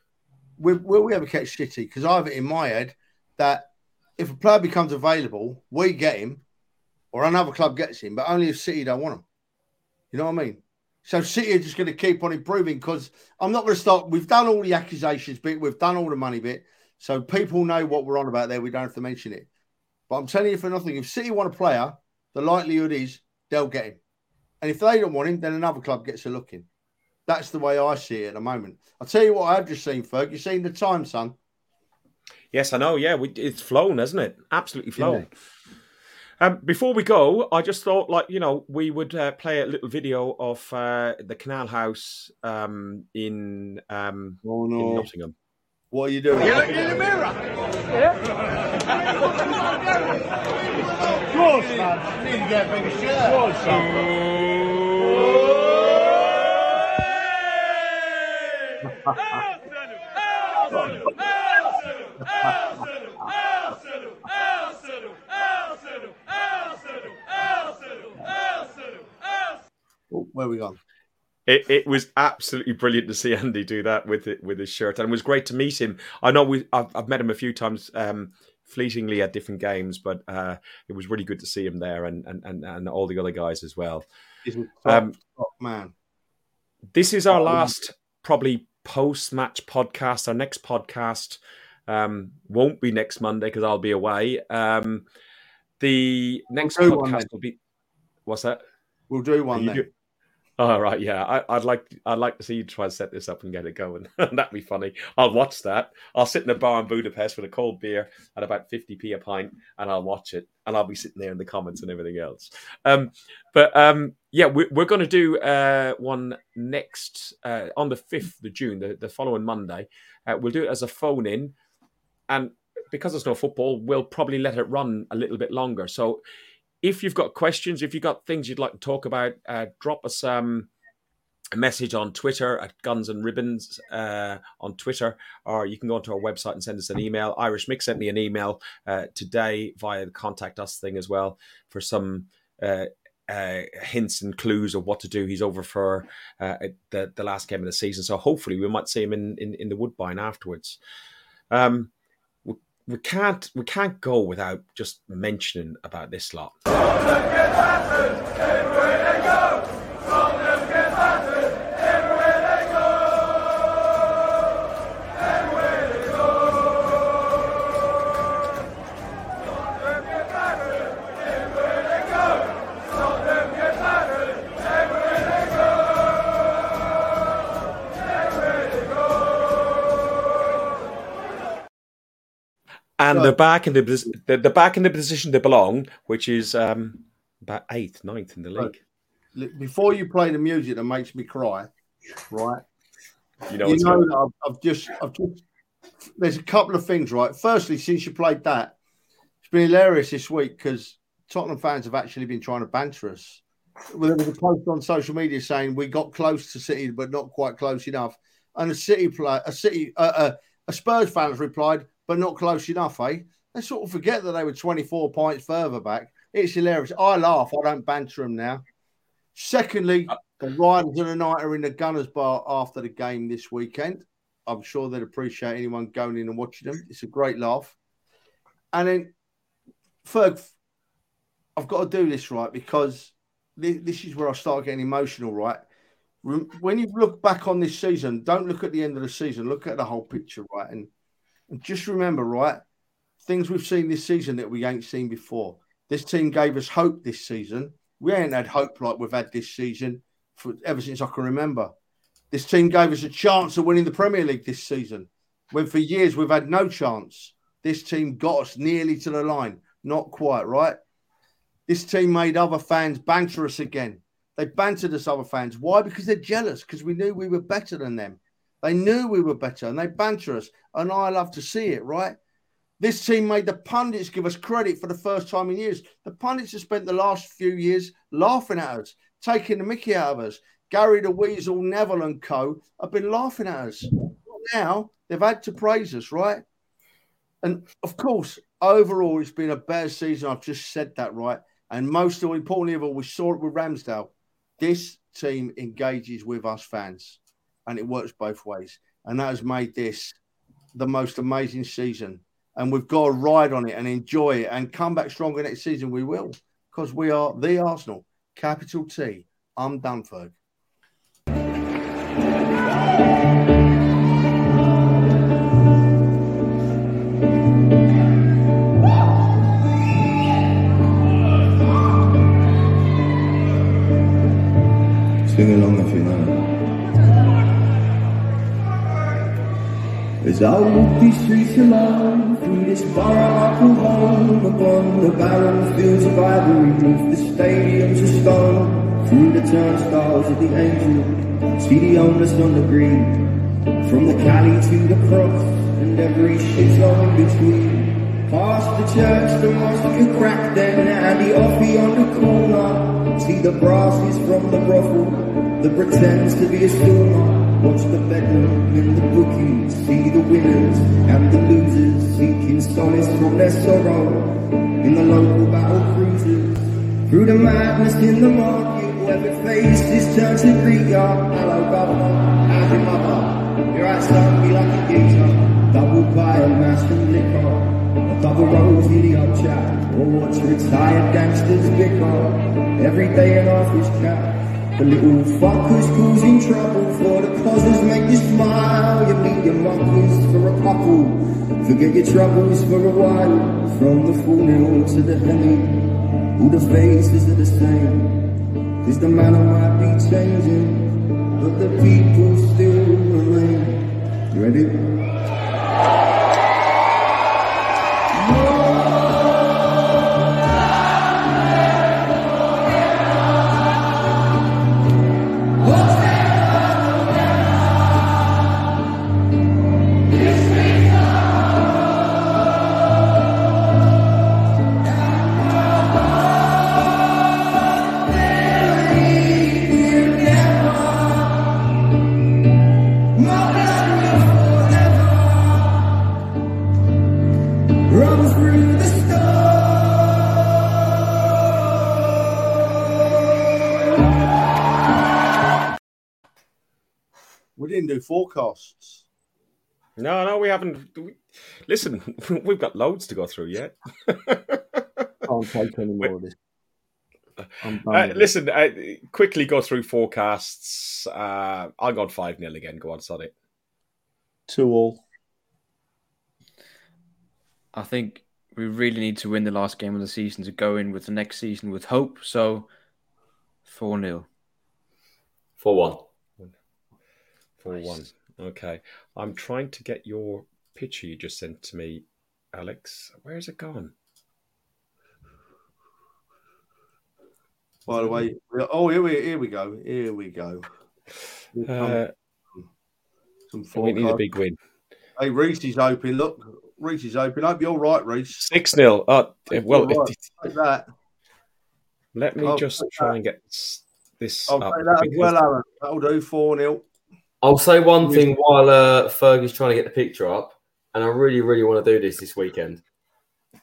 Will, will we ever catch City? Because I have it in my head that if a player becomes available, we get him, or another club gets him, but only if City don't want him. You know what I mean? So City are just going to keep on improving because I'm not going to start. We've done all the accusations bit, we've done all the money bit, so people know what we're on about there. We don't have to mention it. But I'm telling you for nothing, if City want a player, the likelihood is they'll get him, and if they don't want him, then another club gets a look in. That's the way I see it at the moment. I'll tell you what I've just seen, Ferg. You've seen the time, son?
Yes, I know. Yeah, we, it's flown, hasn't it? Absolutely flown. Um, before we go, I just thought, like you know, we would uh, play a little video of uh, the Canal House um, in um,
oh,
in. Nottingham.
What are you doing?
You look in the mirror.
course, man. Need to get a bigger shirt. Of course,
Oh, where are we gone?
It, it was absolutely brilliant to see Andy do that with it with his shirt, and it was great to meet him. I know we I've, I've met him a few times, um, fleetingly at different games, but uh, it was really good to see him there, and and, and, and all the other guys as well.
Top,
Um,
top man.
This is our last probably post match podcast. Our next podcast um, won't be next Monday because I'll be away. Um, the next
one
podcast
then.
will be what's that?
We'll do one
You do- Oh right, yeah. I, I'd like I'd like to see you try and set this up and get it going. That'd be funny. I'll watch that. I'll sit in a bar in Budapest with a cold beer at about fifty p a pint, and I'll watch it. And I'll be sitting there in the comments and everything else. Um, but um, yeah, we're, we're going to do uh, one next uh, on the fifth of June, the, the following Monday. Uh, we'll do it as a phone in, and because there's no football, we'll probably let it run a little bit longer. So if you've got questions, if you've got things you'd like to talk about, uh, drop us um, a message on Twitter at Guns and Ribbons uh, on Twitter, or you can go onto our website and send us an email. Irish Mick sent me an email uh, today via the contact us thing as well for some. Uh, uh, hints and clues of what to do. He's over for uh, the the last game of the season, so hopefully we might see him in in, in the Woodbine afterwards. Um, we, can't we can't go without just mentioning about this lot. And they're back in the they're, back in the position they belong, which is um, about eighth, ninth in the league.
Look, Before you play the music that makes me cry, right?
You know,
you know that I've, I've just, I've just. There's a couple of things, right? Firstly, since you played that, it's been hilarious this week because Tottenham fans have actually been trying to banter us. Well, there was a post on social media saying we got close to City, but not quite close enough. And a City play, a City, uh, uh, a Spurs fan has replied, but not close enough, eh? They sort of forget that they were 24 points further back. It's hilarious. I laugh. I don't banter them now. Secondly, the Riders and the Night are in the Gunners Bar after the game this weekend. I'm sure they'd appreciate anyone going in and watching them. It's a great laugh. And then, Ferg, I've got to do this right because this is where I start getting emotional, right? When you look back on this season, don't look at the end of the season, look at the whole picture, right? And, and just remember, right, things we've seen this season that we ain't seen before. This team gave us hope this season. We ain't had hope like we've had this season for ever since I can remember. This team gave us a chance of winning the Premier League this season, when for years we've had no chance. This team got us nearly to the line, not quite, right? This team made other fans banter us again. They bantered us, other fans. Why? Because they're jealous, because we knew we were better than them. They knew we were better and they banter us. And I love to see it, right? This team made the pundits give us credit for the first time in years. The pundits have spent the last few years laughing at us, taking the mickey out of us. Gary the Weasel, Neville, and co have been laughing at us. Now they've had to praise us, right? And of course, overall, it's been a better season. I've just said that right. And most importantly of all, we saw it with Ramsdale. This team engages with us fans, and it works both ways. And that has made this the most amazing season. And we've got to ride on it and enjoy it and come back stronger next season. We will, because we are the Arsenal, capital T. I'm Dunford.
Sing along if you I walk these streets alone, through this bar I call home, upon the barren fields of Highbury, beneath the stadiums of stone, through the turnstiles of the angel, see the homeless on the green, from the Cally to the cross, and every shithole in between. Past the church, the mosque can crack then, and the offie on the corner. See the brasses from the brothel that pretends to be a stormer. Watch the bedroom in the bookies, see the winners and the losers seeking solace from their sorrow in the local battle cruisers. Through the madness in the market, whoever faces turns to greet ya. Hello, governor, how's your mother? You're right, son, be like a geezer. Double mash and liquor. A double rose in the up chat, or watch retired gangsters bicker. Every day an office chat. The little fuckers causing trouble for the causes make you smile. You meet your muckers for a couple. Forget your troubles for a while. From the nil to the heli, all the faces are the same. Cause the manner might be changing, but the people still remain. You ready?
Forecasts.
No, no, we haven't. We, listen, we've got loads to go through yet.
Can't take any more of this. I'm
Uh, listen, uh, quickly go through forecasts. Uh, I'll go on 5 0 again. Go on, Sonny.
Two all.
I think we really need to win the last game of the season to go in with the next season with hope. So, 4 0.
4 1.
4 1. Okay. I'm trying to get your picture you just sent to me, Alex. Where's it gone?
By the way, oh here we here we go. Here we go. Here come
Uh,
some
we need a big win.
Hey, Reese is open. Look, Reese is open. Hope you're right, Reese.
6 0. Oh, well,
You're right.
it-
Take that.
let me
I'll
just try
that.
and get this
I'll
up.
take that as well, Aaron. That'll do. Four 0
I'll say one thing while uh, Fergie's trying to get the picture up, and I really, really want to do this this weekend.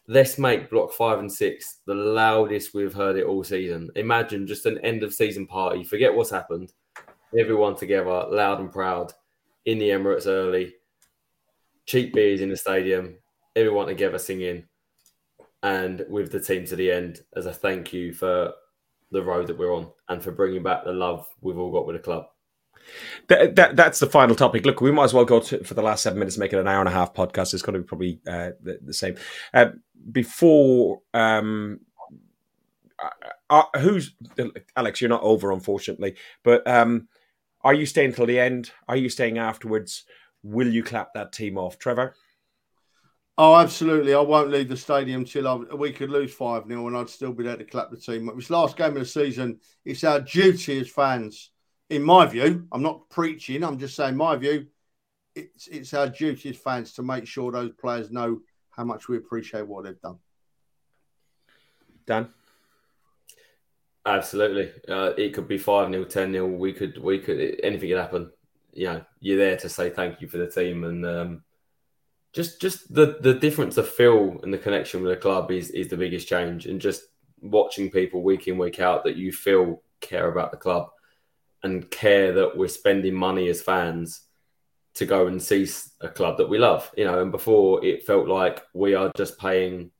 Let's make block five and six the loudest we've heard it all season. Imagine just an end of season party. Forget what's happened. Everyone together, loud and proud, in the Emirates early. Cheap beers in the stadium. Everyone together singing, and with the team to the end as a thank you for the road that we're on and for bringing back the love we've all got with the club.
That, that that's the final topic. Look, we might as well go to, for the last seven minutes, make it an hour and a half podcast. It's going to be probably uh, the, the same. Uh, before, um, who's Alex? You're not over, unfortunately, but um, are you staying till the end? Are you staying afterwards? Will you clap that team off, Trevor?
Oh, absolutely. I won't leave the stadium till I, we could lose 5 0 and I'd still be there to clap the team. It was last game of the season. It's our duty as fans, in my view. I'm not preaching, I'm just saying my view. It's, it's our duty as fans to make sure those players know how much we appreciate what they've done.
Dan?
Absolutely. Uh, it could be 5 0, 10 0. We could, we could, anything could happen. You know, you're there to say thank you for the team and um, just just the the difference of feel and the connection with the club is is the biggest change, and just watching people week in week out that you feel care about the club and care that we're spending money as fans to go and see a club that we love, you know. And before it felt like we are just paying.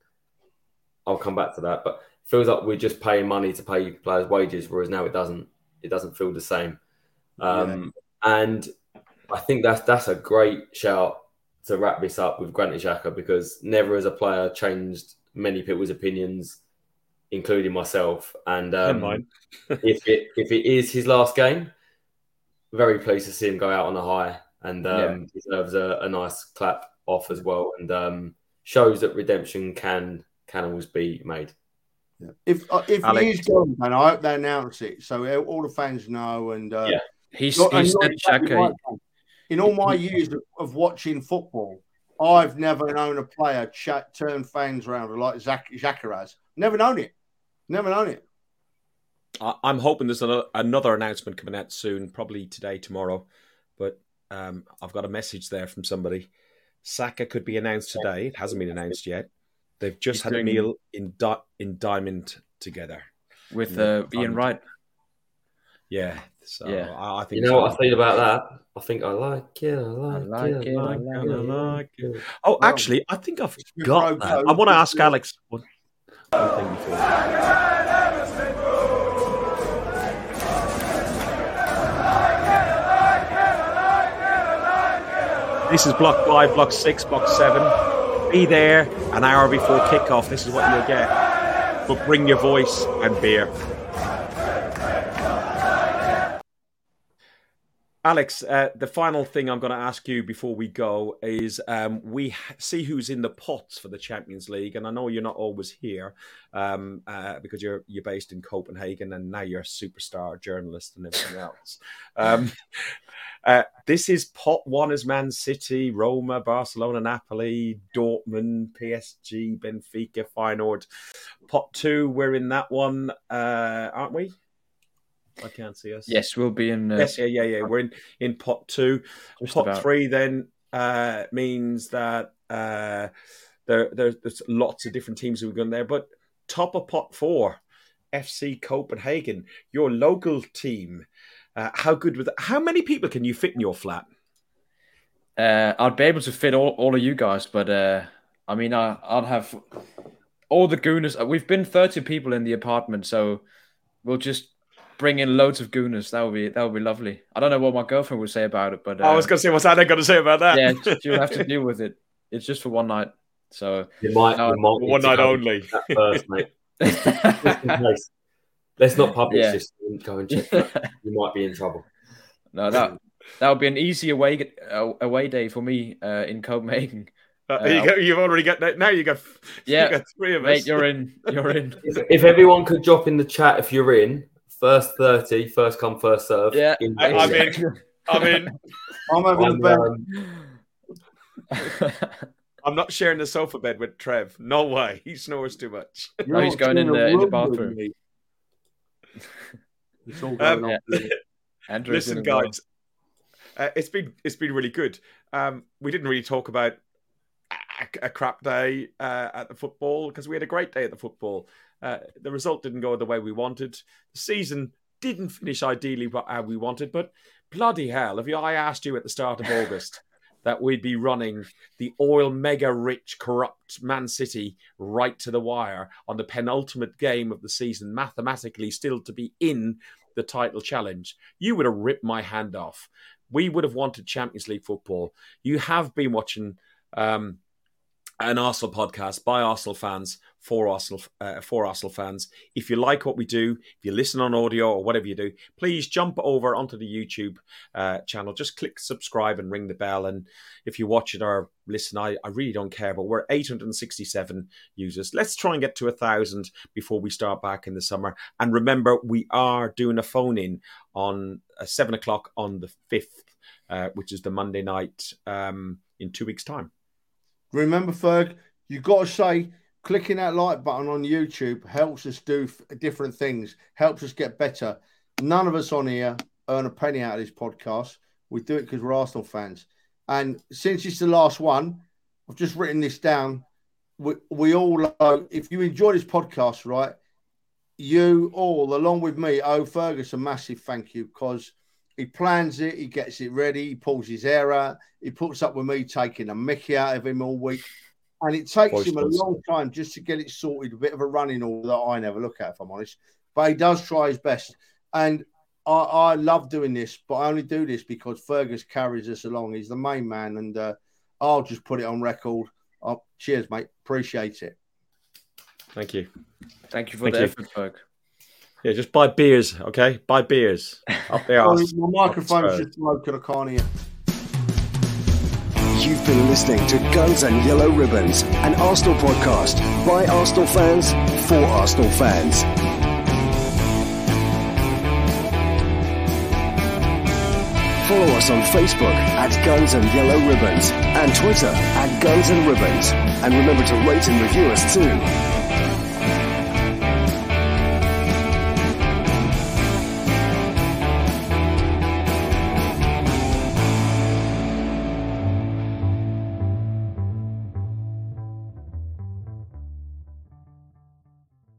I'll come back to that, but it feels like we're just paying money to pay players' wages, whereas now it doesn't. It doesn't feel the same. Um, yeah. And I think that's that's a great shout to wrap this up with Granit Xhaka because never as a player changed many people's opinions, including myself. And um, if it if it is his last game, very pleased to see him go out on a high and um, yeah. deserves a, a, nice clap off as well, and um, shows that redemption can can always be made.
Yeah. If uh, if Alex. he is gone, and I hope they announce it so all the fans know. And uh,
yeah, he's, not, he's said Xhaka
in all my years of watching football, I've never known a player chat, turn fans around like Zach, Xhaka Never known it. Never known it.
I'm hoping there's another announcement coming out soon, probably today, tomorrow. But um, I've got a message there from somebody. Saka could be announced today. It hasn't been announced yet. They've just He's had a meal in Di- in Diamond together
with uh, Ian Wright.
Yeah, so yeah. I, I think
you know what I feel about that. I think I like it. I like, I like it.
it. I like it. I like it. Oh, actually, I think I've got that. I want to ask Alex one before. This is block five, block six, block seven. Be there an hour before kickoff. This is what you'll get. But bring your voice and beer. Alex, uh, the final thing I'm going to ask you before we go is um, we see who's in the pots for the Champions League, and I know you're not always here um, uh, because you're you're based in Copenhagen, and now you're a superstar journalist and everything else. Um, uh, this is pot one is Man City, Roma, Barcelona, Napoli, Dortmund, PSG, Benfica, Feyenoord. Pot two, we're in that one, uh, aren't we? I can't see us.
Yes, we'll be in.
Uh, yes, yeah, yeah, yeah. We're in in pot two. Pot about. three then uh, means that uh, there, there, there's lots of different teams who are going there. But top of pot four, FC Copenhagen, your local team. Uh, how good with how many people can you fit in your flat?
Uh, I'd be able to fit all, all of you guys, but uh, I mean, I, I'd have all the gooners. We've been 30 people in the apartment, so we'll just bring in loads of gooners. That would be that would be lovely. I don't know what my girlfriend would say about it, but
uh, I was going to say what's Anna going to say about that.
Yeah, she'll have to deal with it. It's just for one night, so
you might,
no,
you might
one night only.
First, mate. Let's not publish yeah. this. Go and check. That. You might be in trouble.
No, that that would be an easy away away day for me uh, in Copenhagen.
Uh, uh, you got, you've already got that. Now you got,
yeah,
you got three of
mate. You're in. You're in.
if, if, everyone could drop in the chat if you're in, First 30, first come, first serve.
Yeah.
In I, I mean, I mean,
I'm over the
bed. I'm not sharing the sofa bed with Trev. No way. He snores too much.
No, he's going in the, in the bathroom.
It's all going um,
on. Listen, guys, uh, it's been it's been really good. Um, we didn't really talk about a, a crap day uh, at the football because we had a great day at the football. Uh, the result didn't go the way we wanted. The season didn't finish ideally how we wanted, but bloody hell, if I asked you at the start of August that we'd be running the oil mega rich, corrupt Man City right to the wire on the penultimate game of the season, mathematically still to be in the title challenge, you would have ripped my hand off. We would have wanted Champions League football. You have been watching um, an Arsenal podcast by Arsenal fans for Arsenal uh, for Arsenal fans. If you like what we do, if you listen on audio or whatever you do, please jump over onto the YouTube uh, channel. Just click subscribe and ring the bell. And if you watch it or listen, I, I really don't care. But we're 867 users. Let's try and get to a thousand before we start back in the summer. And remember, we are doing a phone in on uh, seven o'clock on the fifth, uh, which is the Monday night um, in two weeks' time.
Remember, Ferg, you got to say clicking that like button on YouTube helps us do f- different things, helps us get better. None of us on here earn a penny out of this podcast. We do it because we're Arsenal fans. And since it's the last one, I've just written this down. We, we all know if you enjoy this podcast, right? You all, along with me, oh, owe Fergus a massive thank you because he plans it, he gets it ready, he pulls his hair out, he puts up with me taking a mickey out of him all week. And it takes him a long time just to get it sorted, a bit of a running order that I never look at, if I'm honest. But he does try his best. And I, I love doing this, but I only do this because Fergus carries us along. He's the main man, and uh, I'll just put it on record. Oh, cheers, mate. Appreciate it.
Thank you.
Thank you for
Thank
the
you.
effort, Ferg.
Yeah, just buy beers, okay? Buy beers up there.
Sorry, my microphone's just broken. I can't hear.
You've been listening to Guns and Yellow Ribbons, an Arsenal podcast by Arsenal fans for Arsenal fans. Follow us on Facebook at Guns and Yellow Ribbons and Twitter at Guns and Ribbons. And remember to rate and review us too.